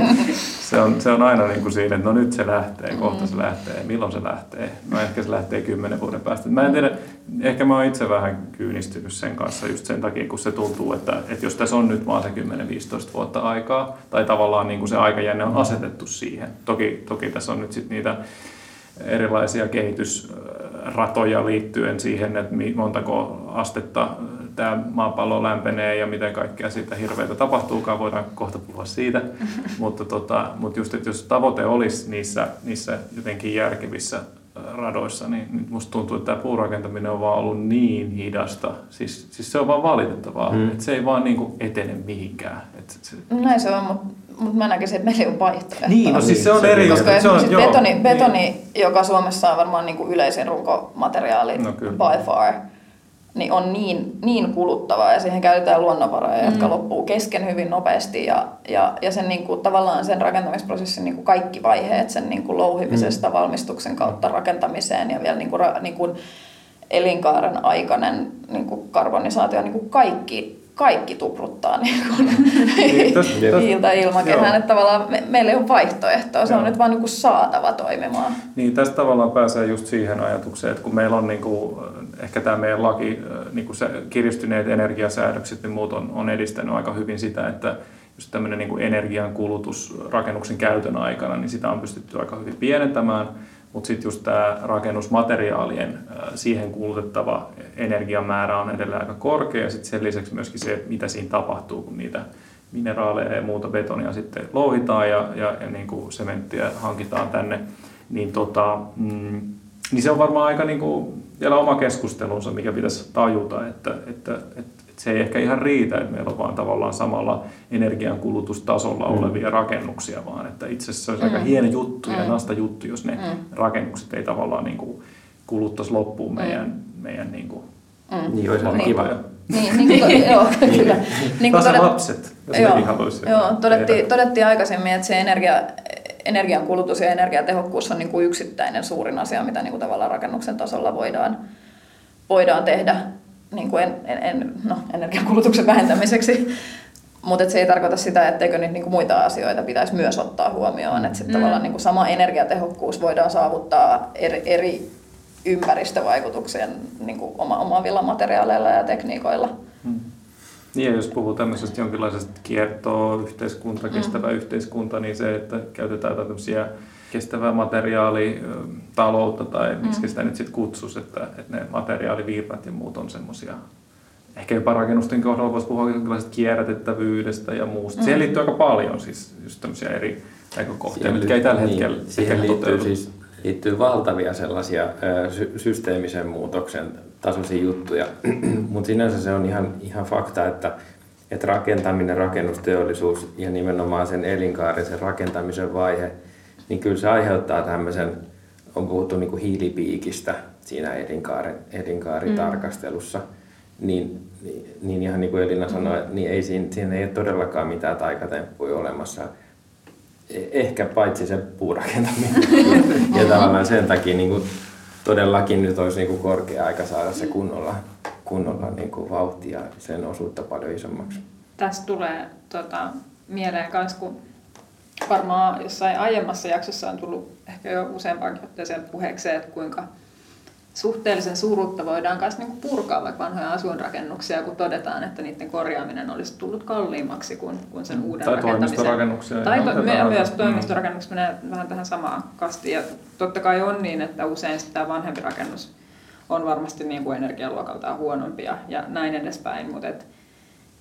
se, on, se on aina niin kuin siinä, että no nyt se lähtee, kohta se lähtee, milloin se lähtee. No ehkä se lähtee kymmenen vuoden päästä. Mä en tiedä, ehkä mä oon itse vähän kyynistynyt sen kanssa just sen takia, kun se tuntuu, että, että jos tässä on nyt vaan se 10-15 vuotta aikaa, tai tavallaan niin kuin se aikajänne on asetettu siihen. Toki, toki tässä on nyt sitten niitä erilaisia kehitysratoja liittyen siihen, että montako astetta tämä maapallo lämpenee ja miten kaikkea siitä hirveitä tapahtuukaan, voidaan kohta puhua siitä. (laughs) mutta, tota, mutta just, että jos tavoite olisi niissä, niissä jotenkin järkevissä radoissa, niin nyt musta tuntuu, että tämä puurakentaminen on vaan ollut niin hidasta. Siis, siis se on vaan valitettavaa, mm. että se ei vaan niin kuin etene mihinkään. Että se... Näin se on, mutta mutta mä näkisin, että meillä ei ole vaihtoehtoja. Niin, no siis se on eri. Koska se on, joo, betoni, betoni niin. joka Suomessa on varmaan niin kuin yleisin runkomateriaali no, by far, niin on niin, niin kuluttavaa ja siihen käytetään luonnonvaroja, mm. jotka loppuu kesken hyvin nopeasti ja, ja, ja sen niin kuin, tavallaan sen rakentamisprosessin niin kuin kaikki vaiheet sen niin kuin louhimisesta mm. valmistuksen kautta rakentamiseen ja vielä niin kuin, niin kuin elinkaaren aikainen niin kuin karbonisaatio, niin kuin kaikki kaikki tupruttaa niin kuin (laughs) niin, (laughs) hiiltä ilmakehään, että tavallaan me, meillä ei ole vaihtoehtoa, se Joo. on nyt vaan niin kuin saatava toimimaan. Niin, tästä tavallaan pääsee just siihen ajatukseen, että kun meillä on niin kuin, ehkä tämä meidän laki, niin kuin se kiristyneet energiasäädökset, niin muut on, on edistänyt aika hyvin sitä, että just tämmöinen niin kuin energian kulutus rakennuksen käytön aikana, niin sitä on pystytty aika hyvin pienentämään, mutta sitten just tämä rakennusmateriaalien siihen kulutettava energiamäärä on edelleen aika korkea. Sitten sen lisäksi myöskin se, mitä siinä tapahtuu, kun niitä mineraaleja ja muuta betonia sitten louhitaan ja, ja, ja niin kuin sementtiä hankitaan tänne, niin, tota, mm, niin se on varmaan aika niin kuin vielä oma keskustelunsa, mikä pitäisi tajuta, että, että, että se ei ehkä ihan riitä, että meillä on vaan tavallaan samalla energiankulutustasolla mm. olevia rakennuksia, vaan että itse asiassa se olisi mm. aika hieno juttu mm. ja nasta juttu, jos ne mm. rakennukset ei tavallaan niin kuin kuluttaisi loppuun mm. meidän, meidän niin kuin mm. Niin, olisi kiva. Niin, niin kuin, joo, kyllä. Niin kuin todet, lapset, jos joo, joo, todettiin, todettiin aikaisemmin, että se energia, energian kulutus ja energiatehokkuus on niin kuin yksittäinen suurin asia, mitä niin kuin tavallaan rakennuksen tasolla voidaan, voidaan tehdä niin kuin en, en, en, no, energiankulutuksen vähentämiseksi. Mutta se ei tarkoita sitä, etteikö niitä niinku muita asioita pitäisi myös ottaa huomioon. Että mm. tavallaan niinku sama energiatehokkuus voidaan saavuttaa eri, eri ympäristövaikutuksien niinku oma, omavilla materiaaleilla ja tekniikoilla. Mm. Niin ja jos puhuu tämmöisestä jonkinlaisesta kiertoa, yhteiskunta, kestävä mm. yhteiskunta, niin se, että käytetään tämmöisiä kestävää materiaalitaloutta tai miksi mm. sitä nyt sitten kutsuisi, että, että ne materiaalivirrat ja muut on semmoisia ehkä jopa rakennusten kohdalla voisi puhua jonkinlaisesta kierrätettävyydestä ja muusta. Mm. Siihen liittyy aika paljon siis just tämmöisiä eri näkökohtia, mitkä ei tällä niin, hetkellä siihen liittyy, siis, liittyy valtavia sellaisia sy- systeemisen muutoksen tasoisia juttuja, (clears throat) mutta sinänsä se on ihan, ihan fakta, että, että rakentaminen, rakennusteollisuus ja nimenomaan sen elinkaaren, sen rakentamisen vaihe – niin kyllä se aiheuttaa tämmöisen, on puhuttu niin kuin hiilipiikistä siinä elinkaaren, elinkaaritarkastelussa, mm. niin, niin, niin ihan niin kuin Elina sanoi, mm. niin ei siinä, siinä ei ole todellakaan mitään taikatemppuja olemassa. E, ehkä paitsi se puurakentaminen. (laughs) ja tavallaan sen takia niin kuin todellakin nyt olisi niin kuin korkea aika saada se kunnolla, kunnolla niin kuin vauhtia sen osuutta paljon isommaksi. Tästä tulee tota, mieleen myös, kun varmaan jossain aiemmassa jaksossa on tullut ehkä jo useampaan otteeseen puheeksi että kuinka suhteellisen surutta voidaan myös niin purkaa vaikka vanhoja asuinrakennuksia, kun todetaan, että niiden korjaaminen olisi tullut kalliimmaksi kuin, kuin sen uuden tai rakentamisen. Toimistorakennuksia. Tai to, me, myös toimistorakennukset mm. menee vähän tähän samaan kastiin. Ja totta kai on niin, että usein tämä vanhempi rakennus on varmasti niin kuin energialuokaltaan huonompia ja näin edespäin, mutta et,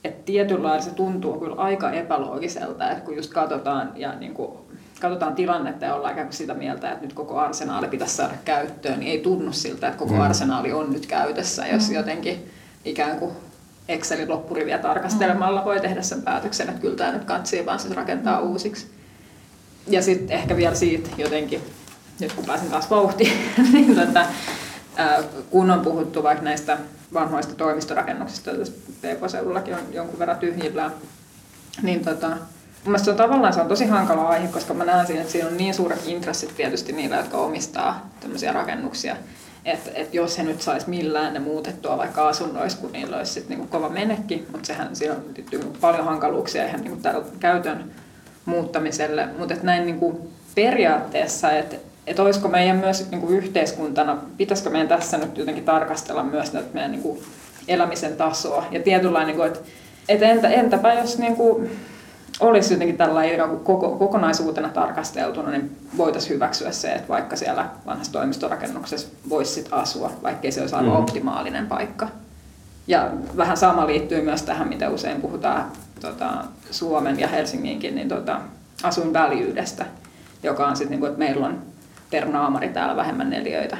että tietyllä lailla se tuntuu kyllä aika epäloogiselta, että kun just katsotaan ja niin kuin, katsotaan tilannetta ja ollaan ikään kuin sitä mieltä, että nyt koko arsenaali pitäisi saada käyttöön, niin ei tunnu siltä, että koko mm. arsenaali on nyt käytössä, jos mm. jotenkin ikään kuin Excelin loppuriviä tarkastelemalla voi tehdä sen päätöksen, että kyllä tämä nyt kantsii vaan siis rakentaa mm. uusiksi. Ja sitten ehkä vielä siitä jotenkin, nyt kun pääsin taas vauhtiin, (laughs) niin tota, kun on puhuttu vaikka näistä vanhoista toimistorakennuksista, joita PK-seudullakin on jonkun verran tyhjillään, niin tota, Mielestäni se on tavallaan se on tosi hankala aihe, koska mä näen siinä, että siinä on niin suuret intressit tietysti niillä, jotka omistaa tämmöisiä rakennuksia. Että et jos he nyt saisi millään ne muutettua vaikka asunnoissa, kun niillä olisi sitten niinku kova menekki, mutta sehän siinä on paljon hankaluuksia ihan niinku käytön muuttamiselle. Mutta näin niinku periaatteessa, että et olisiko meidän myös niinku yhteiskuntana, pitäisikö meidän tässä nyt jotenkin tarkastella myös näitä meidän niinku elämisen tasoa ja tietynlainen, niinku, että et entä, entäpä jos niinku, olisi jotenkin tällainen koko, kokonaisuutena tarkasteltuna, niin voitaisiin hyväksyä se, että vaikka siellä vanhassa toimistorakennuksessa voisi sit asua, vaikkei se olisi aivan mm. optimaalinen paikka. Ja vähän sama liittyy myös tähän, mitä usein puhutaan tota, Suomen ja Helsinginkin niin tota, asuinväljyydestä, joka on sitten, niin kuin, että meillä on per naamari täällä vähemmän neliöitä,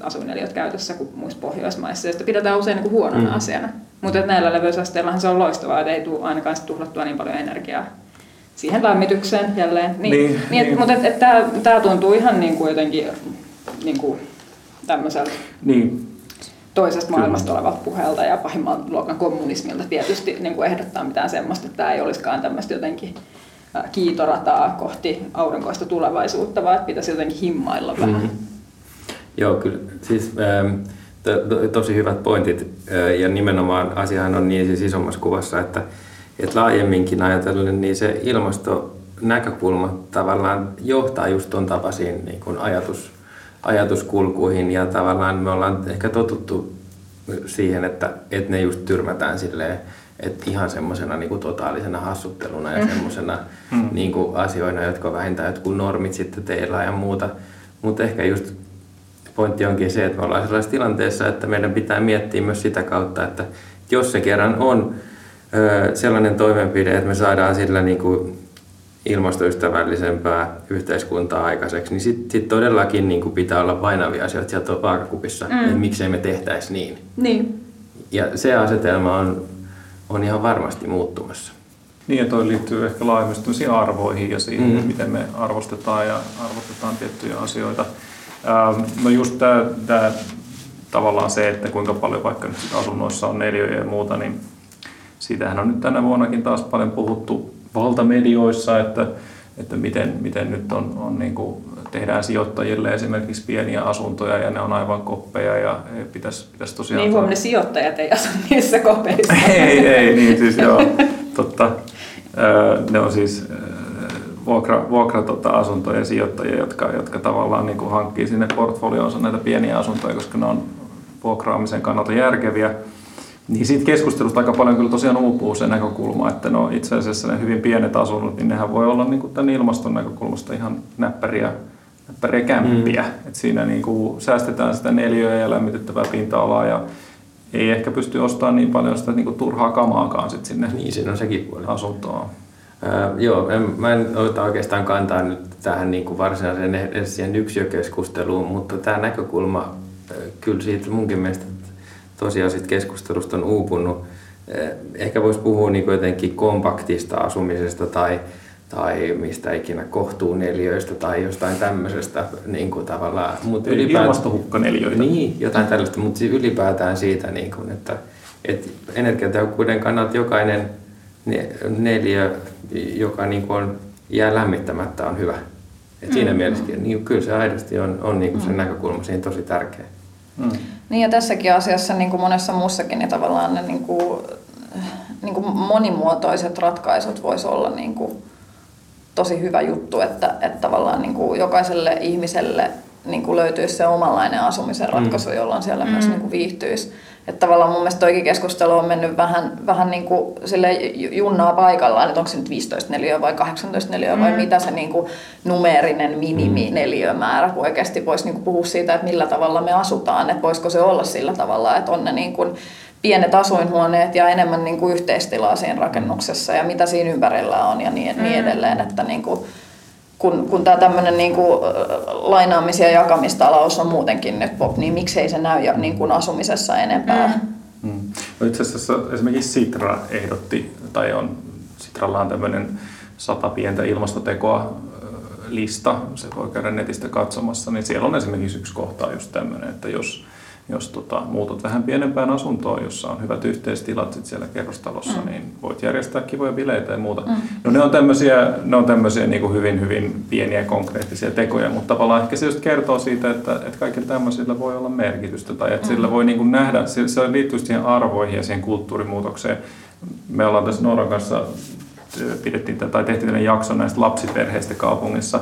asuinneliöt käytössä kuin muissa Pohjoismaissa. Ja sitä pidetään usein niin kuin huonona mm. asiana. Mutta näillä leveysasteilla se on loistavaa, että ei tule ainakaan tuhlattua niin paljon energiaa siihen lämmitykseen jälleen. Niin, niin, niin, niin. Mutta et, et tämä tuntuu ihan niin kuin jotenkin niin kuin tämmöiseltä niin. toisesta maailmasta Kyllä. olevalta puheelta ja pahimman luokan kommunismilta tietysti niin kuin ehdottaa mitään semmoista, että tämä ei olisikaan tämmöistä jotenkin kiitorataa kohti aurinkoista tulevaisuutta, vaan että pitäisi jotenkin himmailla vähän. Mm-hmm. Joo, kyllä. Siis, ähm, to, to, tosi hyvät pointit äh, ja nimenomaan asiahan on niin siis isommassa kuvassa, että, että laajemminkin ajatellen niin se ilmastonäkökulma tavallaan johtaa just tuon tapaisiin niin kuin ajatus, ajatuskulkuihin ja tavallaan me ollaan ehkä totuttu siihen, että, että ne just tyrmätään silleen, että ihan semmoisena niin totaalisena hassutteluna ja mm. semmoisena mm. niin asioina, jotka vähintään jotkut normit sitten teillä ja muuta. Mutta ehkä just pointti onkin se, että me ollaan sellaisessa tilanteessa, että meidän pitää miettiä myös sitä kautta, että jos se kerran on sellainen toimenpide, että me saadaan sillä niin kuin ilmastoystävällisempää yhteiskuntaa aikaiseksi, niin sitten sit todellakin niin kuin pitää olla painavia asioita sieltä vaakakupissa, mm. että miksei me tehtäisi niin. niin. Ja se asetelma on, on ihan varmasti muuttumassa. Niin, ja toi liittyy ehkä laajemmin arvoihin ja siihen, mm. miten me arvostetaan ja arvostetaan tiettyjä asioita. Ähm, no just tämä tavallaan se, että kuinka paljon vaikka nyt asunnoissa on neljöjä ja muuta, niin siitähän on nyt tänä vuonnakin taas paljon puhuttu valtamedioissa, että, että miten, miten nyt on, on niin kuin, tehdään sijoittajille esimerkiksi pieniä asuntoja ja ne on aivan koppeja ja pitäisi, pitäisi tosiaan... Niin huomioon sijoittajat ei asu niissä kopeissa. (laughs) ei, ei, niin siis joo, totta. Ne on siis vuokra, vuokra tota, asuntojen sijoittajia, jotka, jotka tavallaan niin kuin hankkii sinne portfolioonsa näitä pieniä asuntoja, koska ne on vuokraamisen kannalta järkeviä. Niin siitä keskustelusta aika paljon kyllä tosiaan uupuu se näkökulma, että no itse asiassa ne hyvin pienet asunnot, niin nehän voi olla niin kuin tämän ilmaston näkökulmasta ihan näppäriä, näppäriä kämppiä. Mm. Et siinä niin kuin säästetään sitä neliöä ja lämmitettävää pinta-alaa ja ei ehkä pysty ostamaan niin paljon sitä niin kuin turhaa kamaakaan sit sinne niin, siinä on sekin puoli. asuntoon. Äh, joo, en, mä en ota oikeastaan kantaa nyt tähän niin kuin varsinaiseen edes siihen yksilökeskusteluun, mutta tämä näkökulma kyllä siitä munkin mielestä tosiaan siitä keskustelusta on uupunut. Ehkä voisi puhua niin jotenkin kompaktista asumisesta tai, tai mistä ikinä kohtuuneliöistä tai jostain tämmöisestä niin kuin tavallaan. Mutta ylipäätään, Ilmastohukkaneliöitä. Niin, jotain tällaista, mutta siis ylipäätään siitä, niin kuin, että, että energiatehokkuuden kannalta jokainen neljä, joka niin kuin on, jää lämmittämättä, on hyvä. Et siinä mm. mielessä niin kyllä se aidosti on, on niin kuin sen mm. näkökulma siinä tosi tärkeä. Mm. Niin ja tässäkin asiassa niin kuin monessa muussakin niin tavallaan ne niin kuin, niin kuin monimuotoiset ratkaisut voisi olla niin kuin tosi hyvä juttu, että, että tavallaan niin kuin jokaiselle ihmiselle niin kuin löytyisi se omanlainen asumisen ratkaisu, mm. jolla siellä mm. myös niin kuin viihtyisi. Että tavallaan mun mielestä toikin keskustelu on mennyt vähän, vähän niin kuin sille junnaa paikallaan, että onko se nyt 15 neliöä vai 18 neliöä mm. vai mitä se niin kuin numeerinen minimi mm. neliömäärä, kun oikeasti voisi niin kuin puhua siitä, että millä tavalla me asutaan, että voisiko se olla sillä tavalla, että on ne niin kuin pienet asuinhuoneet ja enemmän niin kuin yhteistilaa siinä rakennuksessa ja mitä siinä ympärillä on ja niin, mm. niin edelleen, että niin kuin, kun, kun tämä tämmöinen niin kuin, lainaamis- ja jakamistalous on muutenkin nyt pop, niin miksei se näy niin kuin asumisessa enempää? Mm. Mm. No itse asiassa esimerkiksi Sitra ehdotti, tai on, Sitralla on tämmöinen sata pientä ilmastotekoa lista, se voi käydä netistä katsomassa, niin siellä on esimerkiksi yksi kohta just tämmöinen, että jos jos tota, muutat vähän pienempään asuntoon, jossa on hyvät yhteistilat sit siellä kerrostalossa, mm. niin voit järjestää kivoja bileitä ja muuta. Mm. No ne on tämmöisiä, ne on tämmöisiä niin kuin hyvin, hyvin pieniä konkreettisia tekoja, mutta tavallaan ehkä se just kertoo siitä, että, että kaikilla tämmöisillä voi olla merkitystä tai että mm. sillä voi niin kuin nähdä, se, se liittyy siihen arvoihin ja siihen kulttuurimuutokseen. Me ollaan tässä Nooran kanssa pidettiin tai tehtiin tällainen jakso näistä lapsiperheistä kaupungissa,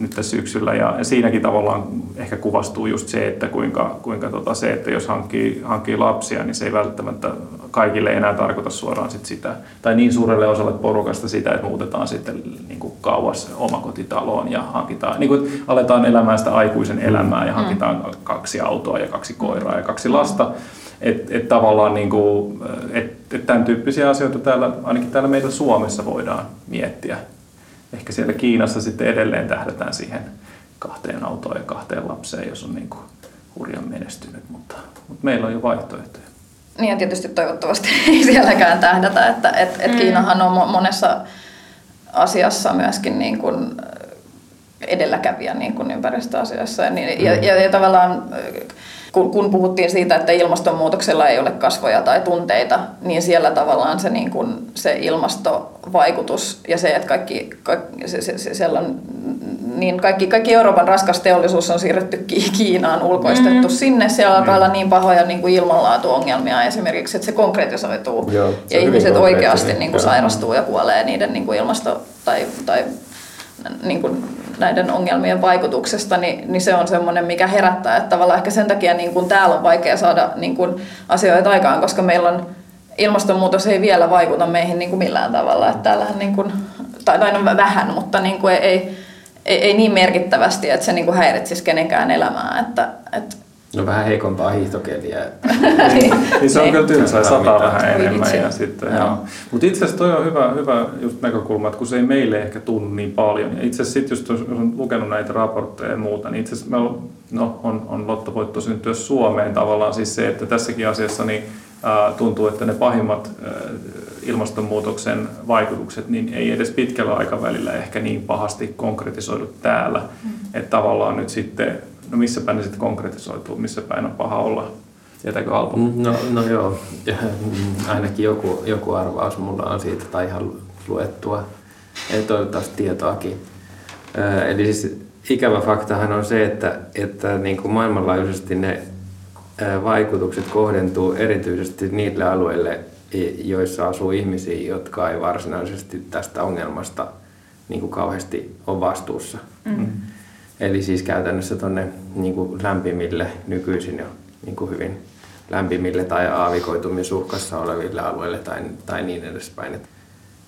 nyt tässä syksyllä. Ja siinäkin tavallaan ehkä kuvastuu just se, että kuinka, kuinka tota se, että jos hankkii, hankkii lapsia, niin se ei välttämättä kaikille enää tarkoita suoraan sit sitä, tai niin suurelle osalle porukasta sitä, että muutetaan sitten niin kuin kauas omakotitaloon ja hankitaan, niin kuin aletaan elämään sitä aikuisen elämää ja mm. hankitaan kaksi autoa ja kaksi koiraa ja kaksi lasta. Että et tavallaan niin kuin, et, et tämän tyyppisiä asioita täällä, ainakin täällä meillä Suomessa voidaan miettiä ehkä siellä Kiinassa sitten edelleen tähdätään siihen kahteen autoon ja kahteen lapseen, jos on niin kuin hurjan menestynyt, mutta, mutta meillä on jo vaihtoehtoja. Niin ja tietysti toivottavasti (laughs) ei sielläkään tähdätä, että et, et mm. Kiinahan on monessa asiassa myöskin niin kuin edelläkävijä niin kuin ympäristöasiassa. Ja, niin, mm. ja, ja, ja tavallaan kun, kun puhuttiin siitä, että ilmastonmuutoksella ei ole kasvoja tai tunteita, niin siellä tavallaan se, niin kuin, se ilmastovaikutus ja se, että kaikki, kaikki, se, se, se, siellä on, niin kaikki, kaikki Euroopan raskas teollisuus on siirretty Kiinaan, ulkoistettu mm-hmm. sinne. Siellä alkaa olla niin pahoja niin kuin ilmanlaatuongelmia esimerkiksi, että se konkretisoituu Joo, se ja ihmiset oikeasti niin kuin sairastuu ja kuolee niiden niin kuin ilmasto- tai, tai niin kuin näiden ongelmien vaikutuksesta, niin, niin se on semmoinen, mikä herättää. Että tavallaan ehkä sen takia niin kuin täällä on vaikea saada niin kuin asioita aikaan, koska meillä on ilmastonmuutos ei vielä vaikuta meihin niin kuin millään tavalla. Että täällähän niin kuin, tai, tai no vähän, mutta niin kuin ei, ei, ei, niin merkittävästi, että se niin kuin häiritsisi kenenkään elämää. Että, että No vähän heikompaa hiihtokeliä. niin, (laughs) niin se on kyllä tylsää, sataa vähän enemmän. Ja sitten, joo. Mutta itse asiassa toi on hyvä, hyvä just näkökulma, että kun se ei meille ehkä tunnu niin paljon. Ja itse asiassa sit just jos on lukenut näitä raportteja ja muuta, niin itse asiassa on, no, on, on lottovoitto syntyä Suomeen tavallaan. Siis se, että tässäkin asiassa niin, äh, tuntuu, että ne pahimmat äh, ilmastonmuutoksen vaikutukset niin ei edes pitkällä aikavälillä ehkä niin pahasti konkretisoidu täällä. Mm. Että tavallaan nyt sitten no missä päin ne sitten konkretisoituu, missä päin on paha olla? Tietääkö Alpo? Mm, no, no joo, (laughs) ainakin joku, joku arvaus mulla on siitä tai ihan luettua ja toivottavasti tietoakin. Eli siis ikävä faktahan on se, että, että niin kuin maailmanlaajuisesti ne vaikutukset kohdentuu erityisesti niille alueille, joissa asuu ihmisiä, jotka ei varsinaisesti tästä ongelmasta niin kuin kauheasti ole vastuussa. Mm. Eli siis käytännössä tuonne niin lämpimille, nykyisin jo niin kuin hyvin lämpimille tai aavikoitumisuhkassa oleville alueille tai, tai niin edespäin. Et,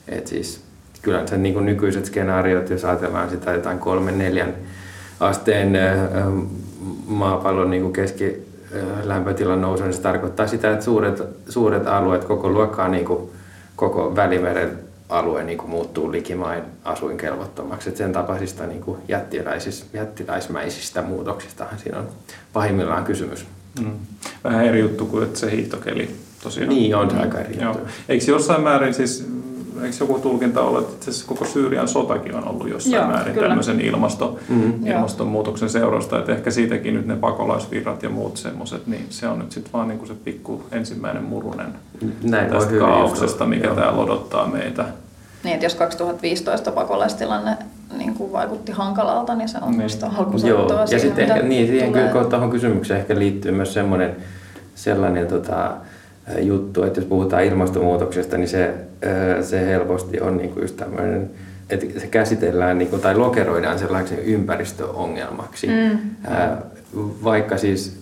et siis kyllä se niin kuin nykyiset skenaariot, jos ajatellaan sitä jotain kolmen, neljän asteen maapallon niin kuin keski lämpötilan nousu, niin se tarkoittaa sitä, että suuret, suuret alueet, koko luokkaa niin kuin koko Välimeren alue niin kuin muuttuu likimain asuinkelvottomaksi. Et sen tapaisista niin kuin jättiläis, jättiläismäisistä muutoksistahan siinä on pahimmillaan kysymys. Mm. Vähän eri juttu kuin että se hiihtokeli tosiaan. Niin, on se aika eri juttu. Eikö jossain määrin siis, eikö joku tulkinta ole, että itse koko Syyrian sotakin on ollut jossain Joo, määrin kyllä. tämmöisen ilmasto, mm-hmm. ilmastonmuutoksen seurausta, että ehkä siitäkin nyt ne pakolaisvirrat ja muut semmoiset, niin se on nyt sitten vaan niin kuin se pikku ensimmäinen murunen Näin tästä kaauksesta, mikä Joo. täällä odottaa meitä. Niin, että jos 2015 pakolaistilanne niin kuin vaikutti hankalalta, niin se on niin. sitä Joo, ja sitten ehkä, niin, siihen tulee... tuohon kysymykseen ehkä liittyy myös semmoinen sellainen tota, juttu, että jos puhutaan ilmastonmuutoksesta, niin se, se helposti on niin kuin just tämmöinen, että se käsitellään niin kuin, tai lokeroidaan sellaiseksi ympäristöongelmaksi. Mm. Vaikka siis,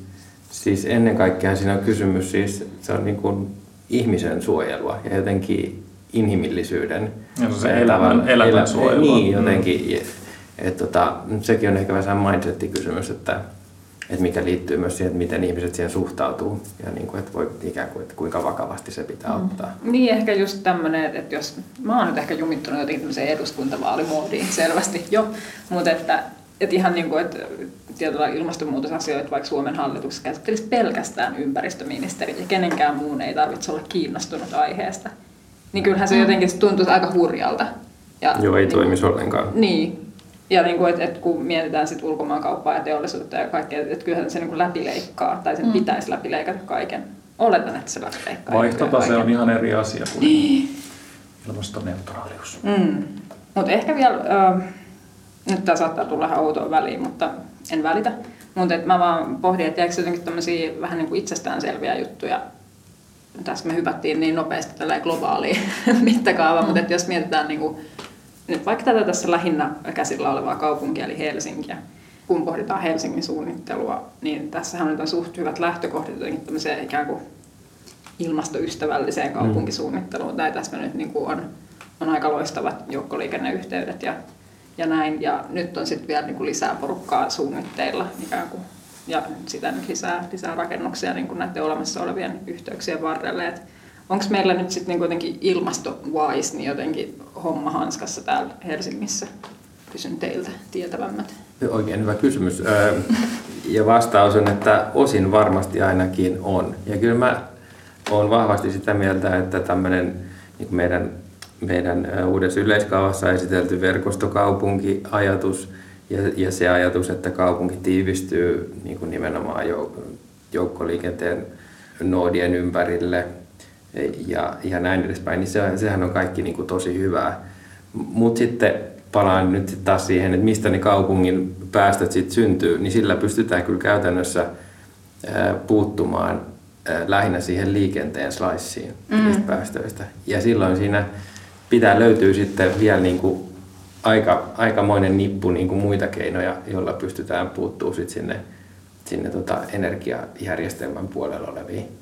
siis ennen kaikkea siinä on kysymys, siis se on niin kuin ihmisen suojelua ja jotenkin inhimillisyyden. Ja se elämän, elämän elä, suojelua. Niin, jotenkin. Mm. Et, tota, sekin on ehkä vähän mindset-kysymys, että, että mikä liittyy myös siihen, että miten ihmiset siihen suhtautuu ja niin kuin, että voi ikään kuin, että kuinka vakavasti se pitää mm. ottaa. Niin, ehkä just tämmöinen, että jos, mä oon nyt ehkä jumittunut jotenkin tämmöiseen eduskuntavaalimoodiin selvästi jo, mutta että, että ihan niin kuin, että tietyllä ilmastonmuutosasioita vaikka Suomen hallituksessa käsittelisi pelkästään ympäristöministeri ja kenenkään muun ei tarvitse olla kiinnostunut aiheesta niin kyllähän se jotenkin tuntuisi aika hurjalta. Ja, Joo, ei niin, toimisi ollenkaan. Niin. Ja niin kuin, että, että kun mietitään sit ulkomaankauppaa ja teollisuutta ja kaikkea, että, kyllähän se niin kuin läpileikkaa, tai sen mm. pitäisi läpileikata kaiken. Oletan, että se läpileikkaa. Vaihtotase on ihan eri asia kuin niin. ilmastoneutraalius. Mm. Mutta ehkä vielä, äh, nyt tämä saattaa tulla ihan outoon väliin, mutta en välitä. Mutta mä vaan pohdin, että jääkö jotenkin tämmöisiä vähän niin kuin itsestäänselviä juttuja. Tässä me hypättiin niin nopeasti tällä globaaliin (laughs) mittakaavaan, mm. mutta jos mietitään niin kuin, nyt vaikka tätä tässä lähinnä käsillä olevaa kaupunkia, eli Helsinkiä, kun pohditaan Helsingin suunnittelua, niin tässähän on suht hyvät lähtökohdat jotenkin tämmöiseen ikään kuin ilmastoystävälliseen mm. kaupunkisuunnitteluun. Tai tässä nyt niin kuin on, on aika loistavat joukkoliikenneyhteydet ja ja näin. Ja nyt on sitten vielä niin kuin lisää porukkaa suunnitteilla ikään kuin, ja sitä lisää, lisää rakennuksia niin kuin näiden olemassa olevien yhteyksien varrelle. Onko meillä nyt sitten niin kuitenkin ilmasto-wise niin jotenkin homma hanskassa täällä Helsingissä? Kysyn teiltä tietävämmät. Oikein hyvä kysymys. Ja vastaus on, että osin varmasti ainakin on. Ja kyllä mä olen vahvasti sitä mieltä, että tämmöinen niin meidän meidän uudessa yleiskaavassa esitelty verkostokaupunkiajatus ja, ja se ajatus, että kaupunki tiivistyy niin kuin nimenomaan joukkoliikenteen noodien ympärille ja, ja näin edespäin, niin se, sehän on kaikki niin kuin tosi hyvää. Mutta sitten palaan nyt taas siihen, että mistä ne kaupungin päästöt sitten syntyy, niin sillä pystytään kyllä käytännössä puuttumaan lähinnä siihen liikenteen slaissiin mm. päästöistä. Ja silloin siinä pitää löytyä sitten vielä niin kuin aika, aikamoinen nippu niin kuin muita keinoja, joilla pystytään puuttuu sitten sinne, sinne tota energiajärjestelmän puolella oleviin,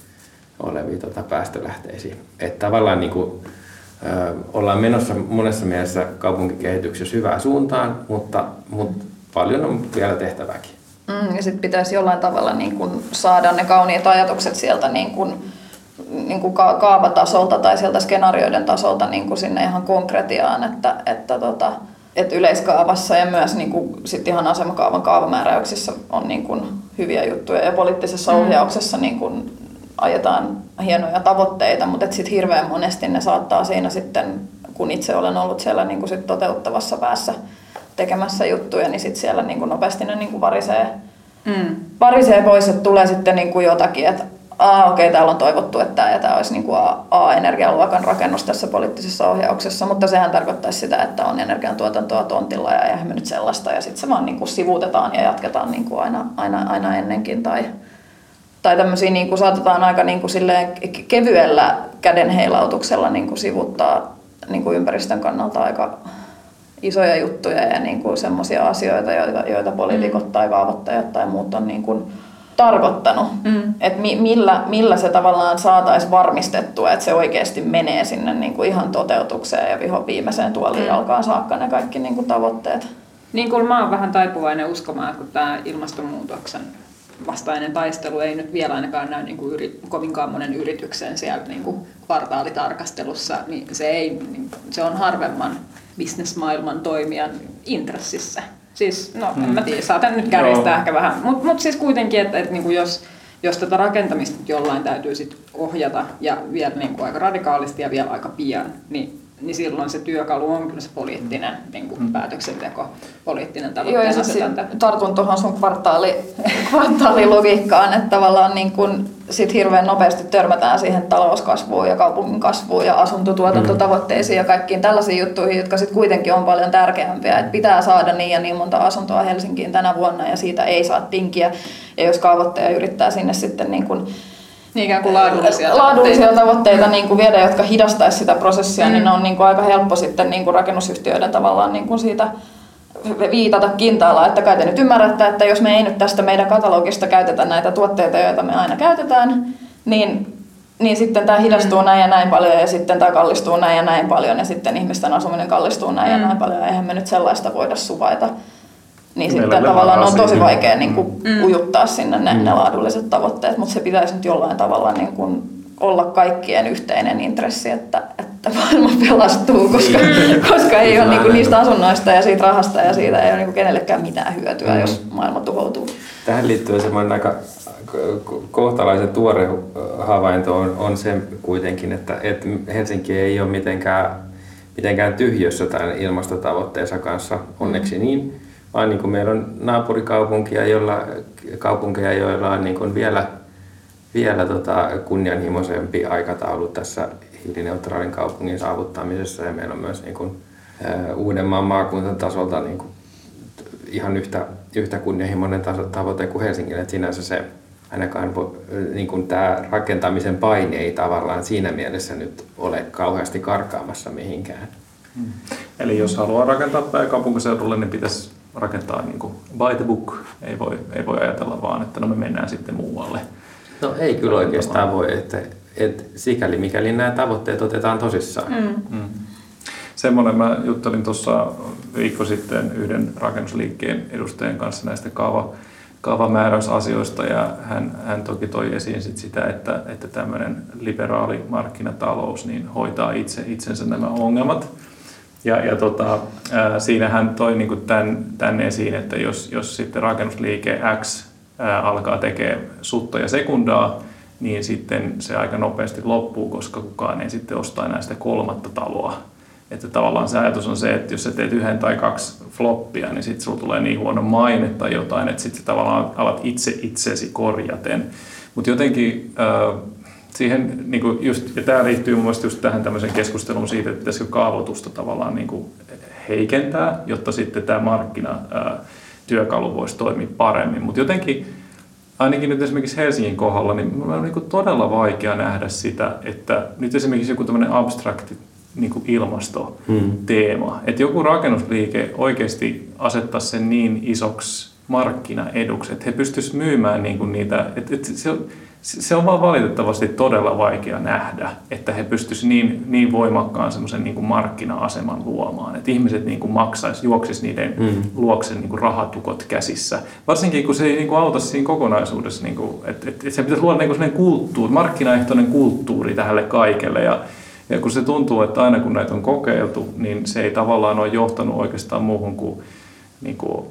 oleviin tota päästölähteisiin. Että tavallaan niin kuin, ö, ollaan menossa monessa mielessä kaupunkikehityksessä hyvään suuntaan, mutta, mutta paljon on vielä tehtävääkin. Mm, ja sitten pitäisi jollain tavalla niin kun saada ne kauniit ajatukset sieltä niin kun niin kuin kaavatasolta tai sieltä skenaarioiden tasolta niin kuin sinne ihan konkretiaan, että, että, tota, että yleiskaavassa ja myös niin kuin sit ihan asemakaavan kaavamääräyksissä on niin kuin hyviä juttuja ja poliittisessa mm. ohjauksessa niin kuin ajetaan hienoja tavoitteita, mutta sitten hirveän monesti ne saattaa siinä sitten, kun itse olen ollut siellä niin kuin sit toteuttavassa päässä tekemässä juttuja, niin sitten siellä niin kuin nopeasti ne niin kuin varisee, mm. varisee pois, että tulee sitten niin kuin jotakin, että aa okei, okay, täällä on toivottu, että tämä, ja tämä olisi niin kuin A-energialuokan rakennus tässä poliittisessa ohjauksessa, mutta sehän tarkoittaisi sitä, että on energiantuotantoa tontilla ja eihän me nyt sellaista, ja sitten se vaan niin kuin sivuutetaan ja jatketaan niin kuin aina, aina, aina ennenkin, tai, tai tämmöisiä niin kuin saatetaan aika niin kuin kevyellä kädenheilautuksella niin kuin sivuttaa niin kuin ympäristön kannalta aika isoja juttuja ja niin kuin semmoisia asioita, joita, joita poliitikot mm. tai kaavoittajat tai muut on niin kuin tarkoittanut, mm. että mi, millä, millä se tavallaan saataisiin varmistettua, että se oikeasti menee sinne niin kuin ihan toteutukseen ja viho viimeiseen tuoliin mm. alkaa saakka ne kaikki niin kuin tavoitteet. Niin kuin mä oon vähän taipuvainen uskomaan, että kun tämä ilmastonmuutoksen vastainen taistelu ei nyt vielä ainakaan näy niin kuin yri, kovinkaan monen yrityksen siellä niin kuin kvartaalitarkastelussa, niin se, ei, niin, se on harvemman bisnesmaailman toimijan intressissä. Siis, no mm. en mä tiedä, saatan nyt kärjistää ehkä vähän. Mutta mut siis kuitenkin, että, että niinku jos, jos tätä rakentamista jollain täytyy sit ohjata ja vielä niinku aika radikaalisti ja vielä aika pian, niin niin silloin se työkalu on kyllä se poliittinen niin kuin mm. päätöksenteko, poliittinen tavoitteen Joo, siis tartun tuohon sun kvartaali, kvartaalilogiikkaan, että tavallaan niin kuin sit hirveän nopeasti törmätään siihen talouskasvuun ja kaupungin kasvuun ja asuntotuotantotavoitteisiin ja kaikkiin tällaisiin juttuihin, jotka sitten kuitenkin on paljon tärkeämpiä. Että pitää saada niin ja niin monta asuntoa Helsinkiin tänä vuonna ja siitä ei saa tinkiä. Ja jos kaavoittaja yrittää sinne sitten niin kuin niin ikään kuin laadullisia, laadullisia tavoitteita, tavoitteita niin kuin viedä, jotka hidastaisi sitä prosessia, niin mm. niin ne on niin kuin aika helppo sitten niin kuin rakennusyhtiöiden tavallaan niin kuin siitä viitata kintaalla, että kai te nyt ymmärrätte, että jos me ei nyt tästä meidän katalogista käytetä näitä tuotteita, joita me aina käytetään, niin, niin sitten tämä hidastuu mm. näin ja näin paljon ja sitten tämä kallistuu näin ja näin paljon ja sitten ihmisten asuminen kallistuu näin mm. ja näin paljon ja eihän me nyt sellaista voida suvaita. Niin Meillä sitten tavallaan on tosi vaikea niin kuin, mm. ujuttaa sinne ne, mm. ne laadulliset tavoitteet, mutta se pitäisi nyt jollain tavalla niin kuin, olla kaikkien yhteinen intressi, että, että maailma pelastuu, koska, mm. koska ei ole niin kuin, niistä asunnoista ja siitä rahasta ja siitä ei ole niin kuin, kenellekään mitään hyötyä, mm. jos maailma tuhoutuu. Tähän liittyy semmoinen aika kohtalaisen tuore havainto on, on se kuitenkin, että, että Helsinki ei ole mitenkään mitenkään tyhjössä tämän ilmastotavoitteensa kanssa, onneksi niin, vaan niin kuin meillä on naapurikaupunkia, jolla, kaupunkeja, joilla on niin kuin vielä, vielä tota kunnianhimoisempi aikataulu tässä hiilineutraalin kaupungin saavuttamisessa ja meillä on myös niin kuin, Uudenmaan maakuntatasolta niin kuin ihan yhtä, yhtä kunnianhimoinen tavoite kuin Helsingin, että sinänsä se ainakaan niin kuin tämä rakentamisen paine ei tavallaan siinä mielessä nyt ole kauheasti karkaamassa mihinkään. Hmm. Eli jos haluaa rakentaa pääkaupunkiseudulle, niin pitäisi rakentaa niin kuin by the book. Ei voi, ei voi ajatella vaan, että no me mennään sitten muualle. No ei kyllä oikeastaan voi, että, että sikäli mikäli nämä tavoitteet otetaan tosissaan. Mm. Mm. Semmoinen, mä juttelin tuossa viikko sitten yhden rakennusliikkeen edustajan kanssa näistä kaava, kaavamääräysasioista ja hän, hän toki toi esiin sit sitä, että, että tämmöinen liberaali markkinatalous niin hoitaa itse itsensä nämä ongelmat. Ja, ja tota, siinä hän toi niinku tämän, tämän esiin, että jos, jos sitten rakennusliike X alkaa tekemään sutta ja sekundaa, niin sitten se aika nopeasti loppuu, koska kukaan ei sitten osta enää sitä kolmatta taloa että tavallaan se ajatus on se, että jos sä teet yhden tai kaksi floppia, niin sitten sulla tulee niin huono maine tai jotain, että sitten tavallaan alat itse itsesi korjaten. Mutta jotenkin siihen, niin kuin just, ja tämä liittyy mun mielestä just tähän tämmöiseen keskusteluun siitä, että pitäisikö kaavoitusta tavallaan niin kuin heikentää, jotta sitten tämä markkina äh, työkalu voisi toimia paremmin. Mutta jotenkin ainakin nyt esimerkiksi Helsingin kohdalla, niin on niin todella vaikea nähdä sitä, että nyt esimerkiksi joku tämmöinen abstrakti niin kuin ilmastoteema. Hmm. Että joku rakennusliike oikeasti asettaisi sen niin isoksi markkinaeduksi, että he pystyisivät myymään niin kuin niitä, että, että se, se on vaan valitettavasti todella vaikea nähdä, että he pystyisivät niin, niin voimakkaan semmoisen niin markkina-aseman luomaan, että ihmiset niin kuin maksaisi, juoksisi niiden mm. luokse niin kuin rahatukot käsissä. Varsinkin kun se ei niin kuin auta siinä kokonaisuudessa, niin kuin, että, että se pitäisi luoda niin kuin kulttuuri, markkinaehtoinen kulttuuri tälle kaikelle ja ja kun se tuntuu, että aina kun näitä on kokeiltu, niin se ei tavallaan ole johtanut oikeastaan muuhun kuin, niin kuin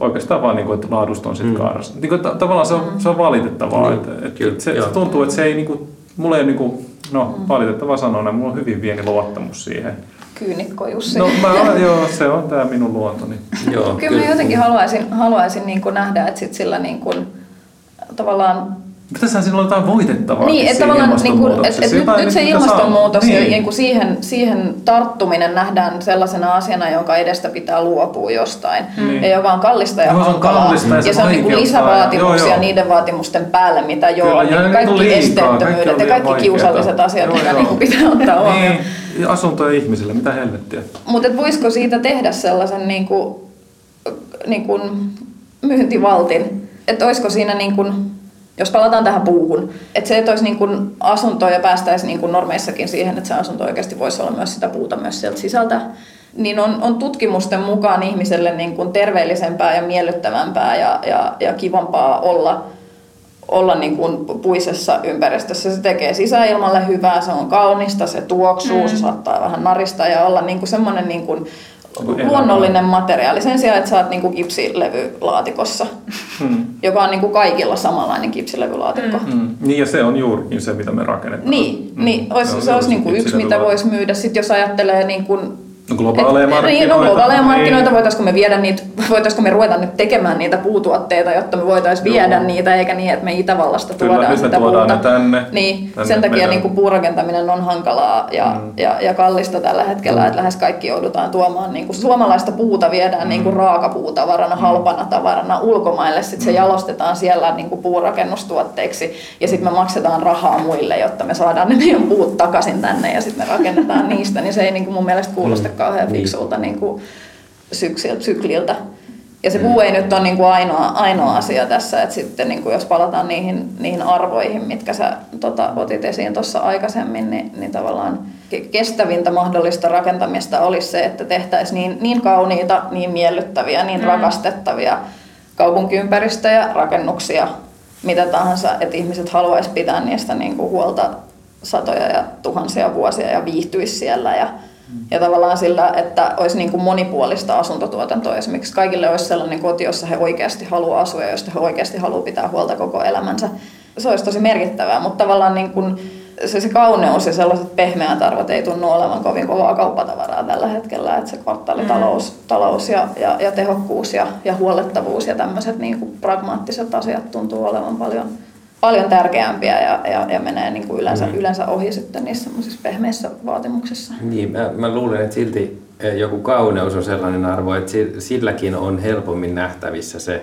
oikeastaan vaan, niin kuin, että laadusta on sitten mm. kaarassa. Niin kuin, tavallaan se on, se on valitettavaa. Niin, että, että se, se, tuntuu, että se ei, niin kuin, mulla ei niin kuin, no mm. valitettava sanoa, mulla on hyvin pieni luottamus siihen. Kyynikko Jussi. No mä, joo, se on tämä minun luontoni. (laughs) joo, kyllä, kyllä mä jotenkin haluaisin, haluaisin niin kuin nähdä, että sit sillä niin kuin, tavallaan Pitäisihän siinä olla jotain voitettavaa. Niin, että tavallaan niin kuin, et, et nyt, nyt se ilmastonmuutos niin. ja niin kuin siihen, siihen tarttuminen nähdään sellaisena asiana, jonka edestä pitää luopua jostain. Mm. Ja joka on kallista ja hankalaa. Kallista ja se, ja se on niin kuin lisävaatimuksia joo, joo. niiden vaatimusten päälle, mitä jo Kyllä, niin kaikki esteettömyydet ja kaikki kiusalliset asiat, joo, mitä joo. Niin pitää ottaa huomioon. Niin, asuntoja ihmisille, mitä helvettiä. Mutta voisiko siitä tehdä sellaisen niin kuin, niin kuin myyntivaltin? Että olisiko siinä niin kuin, jos palataan tähän puuhun, että se, että olisi niin kuin asunto ja päästäisiin niin kuin normeissakin siihen, että se asunto oikeasti voisi olla myös sitä puuta myös sieltä sisältä, niin on, on tutkimusten mukaan ihmiselle niin kuin terveellisempää ja miellyttävämpää ja, ja, ja kivampaa olla, olla niin kuin puisessa ympäristössä. Se tekee sisäilmalle hyvää, se on kaunista, se tuoksuu, mm. se saattaa vähän narista ja olla niin kuin semmoinen niin kuin luonnollinen materiaali sen sijaan, että sä oot niinku kipsilevylaatikossa, hmm. joka on niinku kaikilla samanlainen kipsilevylaatikko. Hmm. Hmm. Niin ja se on juurikin se, mitä me rakennetaan. Niin, hmm. niin olisi, se, se olisi niinku yksi, mitä voisi myydä. Sitten jos ajattelee niinku No globaaleja et, markkinoita. Niin, no globaaleja markkinoita, niin. voitaisiko me viedä niitä, voitaisiko me ruveta nyt tekemään niitä puutuotteita, jotta me voitaisiin viedä niitä, eikä niin, että me Itävallasta Kyllä, tuodaan sitä tuodaan puuta. Ne tänne, niin, tänne sen takia niin kuin puurakentaminen on hankalaa ja, mm. ja, ja kallista tällä hetkellä, mm. että lähes kaikki joudutaan tuomaan, niin kuin suomalaista puuta viedään mm. niin kuin raakapuutavarana, mm. halpana tavarana ulkomaille, sitten se mm. jalostetaan siellä niin kuin puurakennustuotteiksi ja sitten me maksetaan rahaa muille, jotta me saadaan ne meidän puut takaisin tänne ja sitten me rakennetaan niistä, niin se ei niin kuin mun mielestä kuulosta mm kauhean niin. fiksulta niin kuin syksiltä, sykliltä. Ja se puu mm. ei nyt ole niin kuin ainoa, ainoa asia tässä, että sitten niin kuin jos palataan niihin, niihin arvoihin, mitkä sä tota, otit esiin tuossa aikaisemmin, niin, niin tavallaan kestävintä mahdollista rakentamista olisi se, että tehtäisiin niin, niin kauniita, niin miellyttäviä, niin mm. rakastettavia kaupunkiympäristöjä, rakennuksia, mitä tahansa, että ihmiset haluaisi pitää niistä niin kuin huolta satoja ja tuhansia vuosia ja viihtyisi siellä ja, ja tavallaan sillä, että olisi niin kuin monipuolista asuntotuotantoa. Esimerkiksi kaikille olisi sellainen koti, jossa he oikeasti haluaa asua ja josta he oikeasti haluaa pitää huolta koko elämänsä. Se olisi tosi merkittävää, mutta tavallaan niin kuin se, se kauneus ja sellaiset pehmeät arvot ei tunnu olevan kovin kovaa kauppatavaraa tällä hetkellä, että se kvartaalitalous mm. talous ja, ja, ja tehokkuus ja, ja huollettavuus ja tämmöiset niin kuin pragmaattiset asiat tuntuu olevan paljon, paljon tärkeämpiä ja, ja, ja menee niin kuin yleensä, mm. yleensä ohi sitten niissä semmoisissa pehmeissä vaatimuksissa. Niin, mä, mä luulen, että silti eh, joku kauneus on sellainen arvo, että silläkin on helpommin nähtävissä se,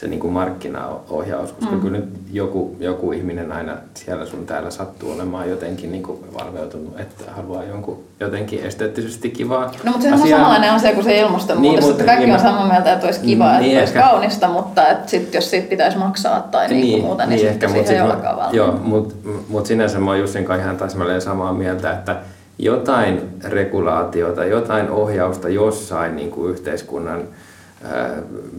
se niin kuin markkinaohjaus, koska mm. kyllä nyt joku, joku ihminen aina siellä sun täällä sattuu olemaan jotenkin niin kuin valveutunut, että haluaa jonkun jotenkin esteettisesti kivaa No mutta sehän on samanlainen asia kuin se ilmastonmuutos, niin, mutta, kaikki niin, on samaa mieltä, että olisi kiva, niin, että olisi ehkä. kaunista, mutta että sit, jos siitä pitäisi maksaa tai niin, niin muuta, niin, niin ehkä, siihen ei olekaan valmiin. Joo, mutta mut sinänsä mä oon Jussin kanssa ihan täsmälleen samaa mieltä, että jotain regulaatiota, jotain ohjausta jossain niin kuin yhteiskunnan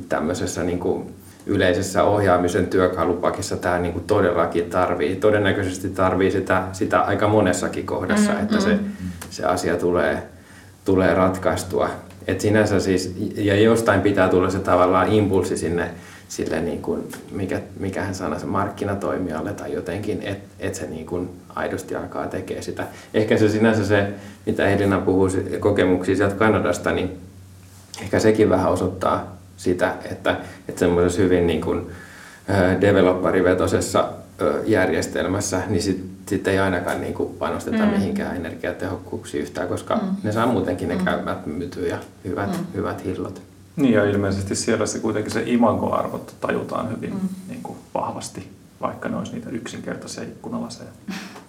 tämmöisessä niin kuin yleisessä ohjaamisen työkalupakissa tämä niin kuin todellakin tarvii. Todennäköisesti tarvii sitä, sitä aika monessakin kohdassa, mm-hmm. että se, se asia tulee, tulee ratkaistua. Et sinänsä siis, ja jostain pitää tulla se tavallaan impulssi sinne sille, niin kuin, mikä, mikä hän sanoi, se markkinatoimijalle tai jotenkin, että et se niin kuin aidosti alkaa tekemään sitä. Ehkä se sinänsä se, mitä Elina puhuu kokemuksia sieltä Kanadasta, niin ehkä sekin vähän osoittaa sitä, että, että semmoisessa hyvin niin kuin, developerivetoisessa järjestelmässä, niin sitten sit ei ainakaan niin kuin panosteta mm. mihinkään energiatehokkuuksiin yhtään, koska mm. ne saa muutenkin ne mm. käymät myytyä ja hyvät, mm. hyvät hillot. Niin ja ilmeisesti siellä se kuitenkin se imagoarvot tajutaan hyvin mm. niin kuin vahvasti, vaikka ne olisi niitä yksinkertaisia ikkunalaseja. (laughs)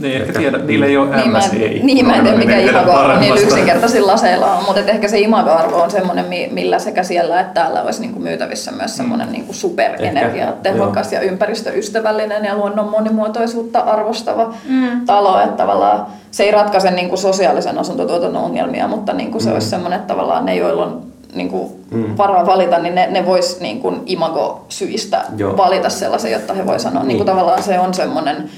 Niin, ehkä tiedä, niillä ei ole niin MSI. Mä, niin, mä en tiedä mikä imago niillä yksinkertaisilla laseilla on, mutta ehkä se imago-arvo on semmoinen, millä sekä siellä että täällä olisi niinku myytävissä myös semmoinen niinku superenergiatehokas ja ympäristöystävällinen ja luonnon monimuotoisuutta arvostava mm. talo, että tavallaan se ei ratkaise niinku sosiaalisen asuntotuotannon ongelmia, mutta niinku se mm. olisi semmoinen, että tavallaan ne, joilla on niin kuin mm. varaa valita, niin ne, ne vois niin kuin imago-syistä Joo. valita sellaisen, jotta he voi sanoa, niin. Niin kuin tavallaan se on semmoinen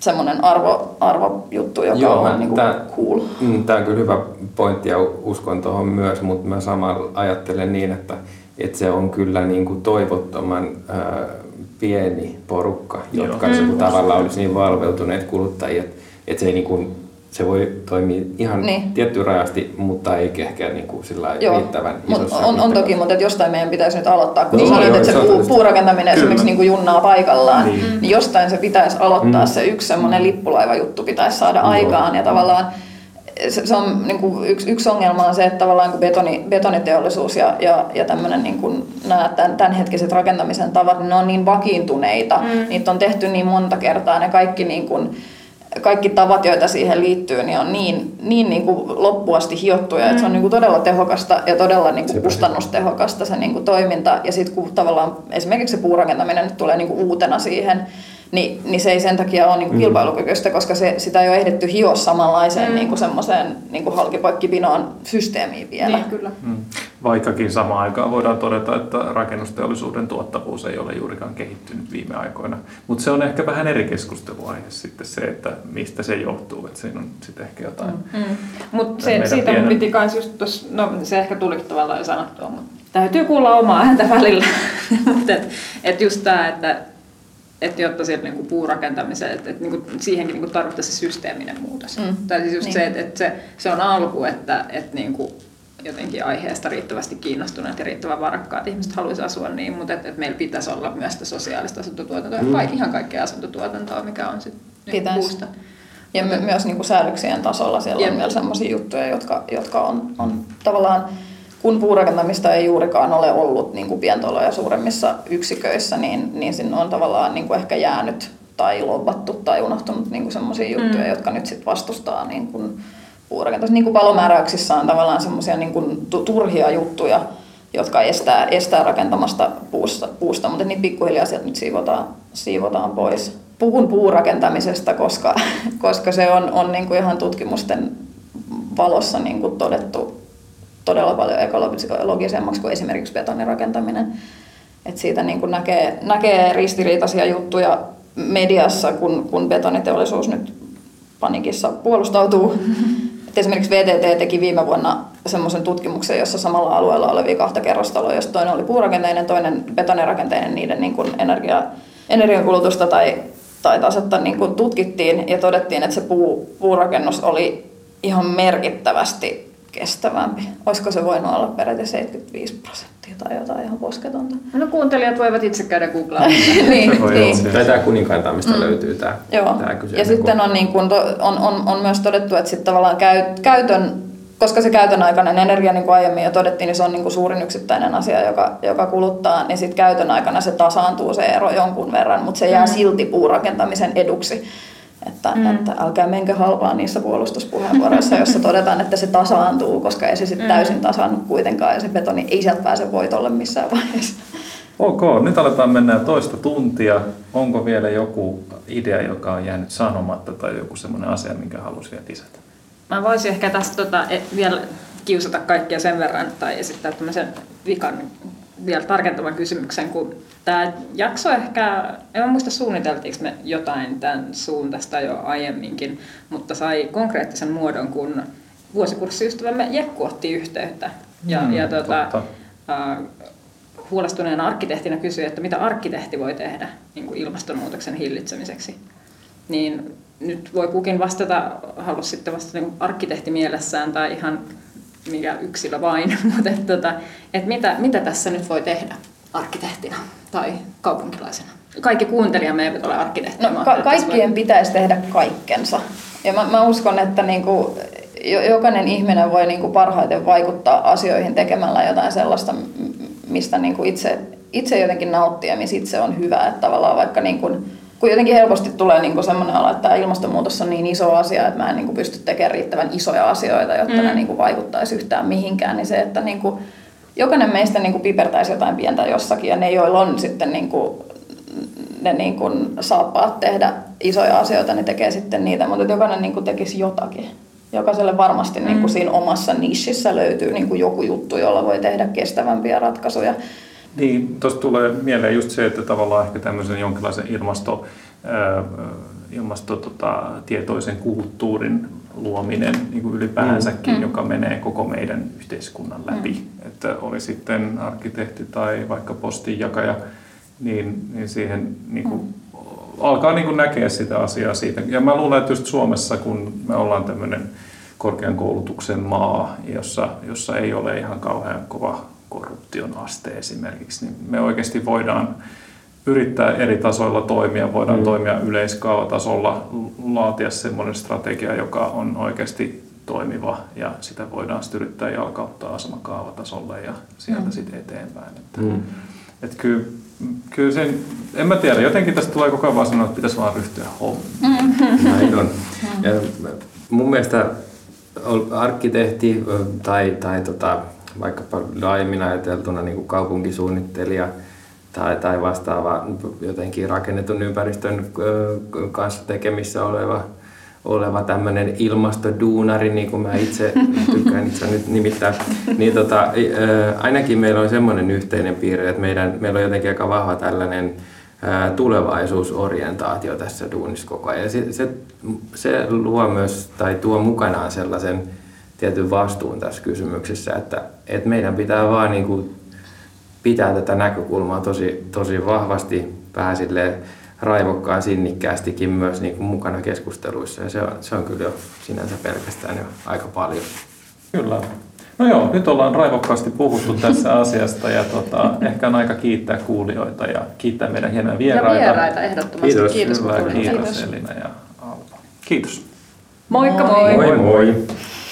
semmoinen arvo, arvojuttu, joka Joo, on niin tämä, cool. Mm, tämä on kyllä hyvä pointti ja uskon tuohon myös, mutta mä samalla ajattelen niin, että, että se on kyllä niin kuin toivottoman ää, pieni porukka, jotka Joo. se, mm. tavallaan olisi niin valveutuneet kuluttajia, että, että se ei niin kuin se voi toimia ihan niin. tietty rajasti, mutta ei ehkä niin kuin sillä riittävän isossa on, on toki, mutta että jostain meidän pitäisi nyt aloittaa. Kun no, sanoit, että se puu, puurakentaminen Kyllä. esimerkiksi niin kuin junnaa paikallaan, niin. niin jostain se pitäisi aloittaa. Mm. Se yksi semmoinen lippulaiva-juttu pitäisi saada no. aikaan. Ja tavallaan se, se on niin kuin yksi, yksi ongelma on se, että tavallaan kun betoni, betoniteollisuus ja, ja, ja tämmöinen niin kuin nämä tämän, tämänhetkiset rakentamisen tavat, niin ne on niin vakiintuneita. Mm. Niitä on tehty niin monta kertaa. Ne kaikki niin kuin, kaikki tavat, joita siihen liittyy, niin on niin, niin, niin kuin loppuasti hiottuja, mm. että se on niin kuin todella tehokasta ja todella niin kuin kustannustehokasta se niin kuin toiminta. Ja sitten kun tavallaan esimerkiksi se puurakentaminen nyt tulee niin kuin uutena siihen, niin, niin se ei sen takia ole niin kuin mm. kilpailukykyistä, koska se, sitä ei ole ehditty hioa samanlaiseen mm. niin kuin semmoiseen niin kuin halkipoikkipinoon systeemiin vielä. Niin, kyllä. Mm. Vaikkakin samaan aikaan voidaan todeta, että rakennusteollisuuden tuottavuus ei ole juurikaan kehittynyt viime aikoina. Mutta se on ehkä vähän eri keskusteluaihe sitten se, että mistä se johtuu. Että siinä on sitten ehkä jotain. Mm. Mm. Mutta siitä pienen... mun piti kans just tossa, no se ehkä tuli tavallaan jo sanottua, mutta täytyy kuulla omaa ääntä välillä. (laughs) mutta et, et just tämä, että että jotta sieltä niinku puurakentamiseen, että, että niinku siihenkin niinku tarvittaisiin se systeeminen muutos. Mm. Tai siis just niin. se, että, että se, se on alku, että, että niinku jotenkin aiheesta riittävästi kiinnostuneet ja riittävän varakkaat ihmiset haluaisi asua niin, mutta että, että meillä pitäisi olla myös sitä sosiaalista asuntotuotantoa mm. ja ihan kaikkea asuntotuotantoa, mikä on sitten niin puusta. Ja my- myös niin kuin säädöksien tasolla siellä Jep. on vielä sellaisia juttuja, jotka, jotka on, on tavallaan kun puurakentamista ei juurikaan ole ollut niin kuin pientoloja suuremmissa yksiköissä, niin, niin sinne on tavallaan niin kuin ehkä jäänyt tai lobbattu tai unohtunut niin sellaisia juttuja, mm. jotka nyt sitten vastustaa niin kuin puurakentamista. Niin kuin palomääräyksissä on tavallaan semmoisia niin kuin turhia juttuja, jotka estää, estää rakentamasta puusta, puusta mutta niitä pikkuhiljaa sieltä nyt siivotaan, siivotaan pois. Puhun puurakentamisesta, koska, (laughs) koska se on, on niin kuin ihan tutkimusten valossa niin kuin todettu todella paljon ekologisemmaksi kuin esimerkiksi betonirakentaminen. Et siitä niin kuin näkee, näkee ristiriitaisia juttuja mediassa, kun, kun betoniteollisuus nyt panikissa puolustautuu. Et esimerkiksi VTT teki viime vuonna semmoisen tutkimuksen, jossa samalla alueella olevia kahta kerrostaloa, josta toinen oli puurakenteinen, toinen betonirakenteinen, niiden niin kuin energia, energiankulutusta tai tai tasetta niin kuin tutkittiin ja todettiin, että se puu, puurakennus oli ihan merkittävästi kestävämpi. Olisiko se voinut olla peräti 75 prosenttia tai jotain ihan posketonta? No kuuntelijat voivat itse käydä googlaamaan. (laughs) niin, Se voi niin. olla Tai tämä kuninkainta, mistä mm. löytyy tämä, Joo. tämä Ja kyseinen sitten kohta. on, niin kuin, on, on, on myös todettu, että sitten tavallaan käy, käytön, koska se käytön aikainen energia, niin kuin aiemmin jo todettiin, niin se on niin kuin suurin yksittäinen asia, joka, joka kuluttaa, niin sitten käytön aikana se tasaantuu se ero jonkun verran, mutta se jää mm. silti puurakentamisen eduksi. Että, mm. että älkää menkö halpaa niissä puolustuspuheenvuoroissa, jossa todetaan, että se tasaantuu, koska ei se sitten mm. täysin tasannut kuitenkaan ja se betoni ei sieltä pääse voitolle missään vaiheessa. Ok, nyt aletaan mennä toista tuntia. Onko vielä joku idea, joka on jäänyt sanomatta tai joku semmoinen asia, minkä halusi vielä lisätä? Mä voisin ehkä tästä tota, e- vielä kiusata kaikkia sen verran tai esittää tämmöisen vikan vielä tarkentavan kysymyksen, kun tämä jakso ehkä, en mä muista suunniteltiinko me jotain tämän suuntaista jo aiemminkin, mutta sai konkreettisen muodon, kun vuosikurssiystävämme Jekku otti yhteyttä. Ja, Mm, ja totta. äh, huolestuneena arkkitehtina kysyi, että mitä arkkitehti voi tehdä niin kuin ilmastonmuutoksen hillitsemiseksi. Niin nyt voi kukin vastata, halus sitten vastata niin arkkitehti mielessään tai ihan mikä yksilö vain, (laughs) mutta että, tota, että mitä, mitä tässä nyt voi tehdä arkkitehtina tai kaupunkilaisena? Kaikki kuuntelijamme eivät ole arkkitehtiä. No, ka- kaikkien pitäisi tehdä kaikkensa. Ja mä, mä uskon, että niinku, jo- jokainen ihminen voi niinku parhaiten vaikuttaa asioihin tekemällä jotain sellaista, mistä niinku itse, itse jotenkin nauttii ja missä itse on hyvä. Että tavallaan vaikka niinku, kun jotenkin helposti tulee niinku semmoinen olo, että ilmastonmuutos on niin iso asia, että mä en niinku pysty tekemään riittävän isoja asioita, jotta mm. ne niinku vaikuttaisi yhtään mihinkään, niin se, että niinku, jokainen meistä niinku pipertäisi jotain pientä jossakin ja ne, joilla on sitten niinku ne niin kuin saappaat tehdä isoja asioita, niin tekee sitten niitä, mutta jokainen niin kuin tekisi jotakin. Jokaiselle varmasti niin kuin siinä omassa nishissä löytyy niin kuin joku juttu, jolla voi tehdä kestävämpiä ratkaisuja. Niin, tuosta tulee mieleen just se, että tavallaan ehkä tämmöisen jonkinlaisen ilmasto, ää, ilmasto tota, tietoisen kulttuurin luominen niin kuin ylipäänsäkin, mm. joka menee koko meidän yhteiskunnan läpi. Mm. Että oli sitten arkkitehti tai vaikka postinjakaja, niin, niin siihen niin kuin, mm. alkaa niin kuin näkeä sitä asiaa siitä. Ja mä luulen, että just Suomessa, kun me ollaan tämmöinen korkean koulutuksen maa, jossa, jossa ei ole ihan kauhean kova korruption aste esimerkiksi, niin me oikeasti voidaan yrittää eri tasoilla toimia, voidaan mm. toimia yleiskaavatasolla, laatia semmoinen strategia, joka on oikeasti toimiva ja sitä voidaan sitten yrittää jalkauttaa asemakaavatasolle ja sieltä mm. sitten eteenpäin. Että, mm. et kyllä, kyllä sen, en mä tiedä, jotenkin tästä tulee koko ajan vaan sanoa, että pitäisi vaan ryhtyä hommiin. Näin on. Ja mun mielestä arkkitehti tai, tai tota, vaikkapa laajemmin ajateltuna niin kuin kaupunkisuunnittelija tai, tai vastaava jotenkin rakennetun ympäristön kanssa tekemissä oleva, oleva tämmöinen ilmastoduunari, niin kuin mä itse tykkään itse nyt nimittää, niin tota, ainakin meillä on semmoinen yhteinen piirre, että meidän, meillä on jotenkin aika vahva tällainen tulevaisuusorientaatio tässä duunissa koko ajan. Ja se, se, se luo myös tai tuo mukanaan sellaisen tietyn vastuun tässä kysymyksessä, että, että meidän pitää vaan niin kuin pitää tätä näkökulmaa tosi, tosi vahvasti vähän raivokkaan sinnikkäästikin myös niin kuin mukana keskusteluissa ja se on, se on kyllä jo sinänsä pelkästään jo aika paljon. Kyllä. No joo, nyt ollaan raivokkaasti puhuttu tässä asiasta ja tota, ehkä on aika kiittää kuulijoita ja kiittää meidän hienoja vieraita. Ja vieraita ehdottomasti. Kiitos. Kiitos, Hyvä, tulitte. kiitos Elina ja Alpa. Kiitos. Moikka moi! Moi moi!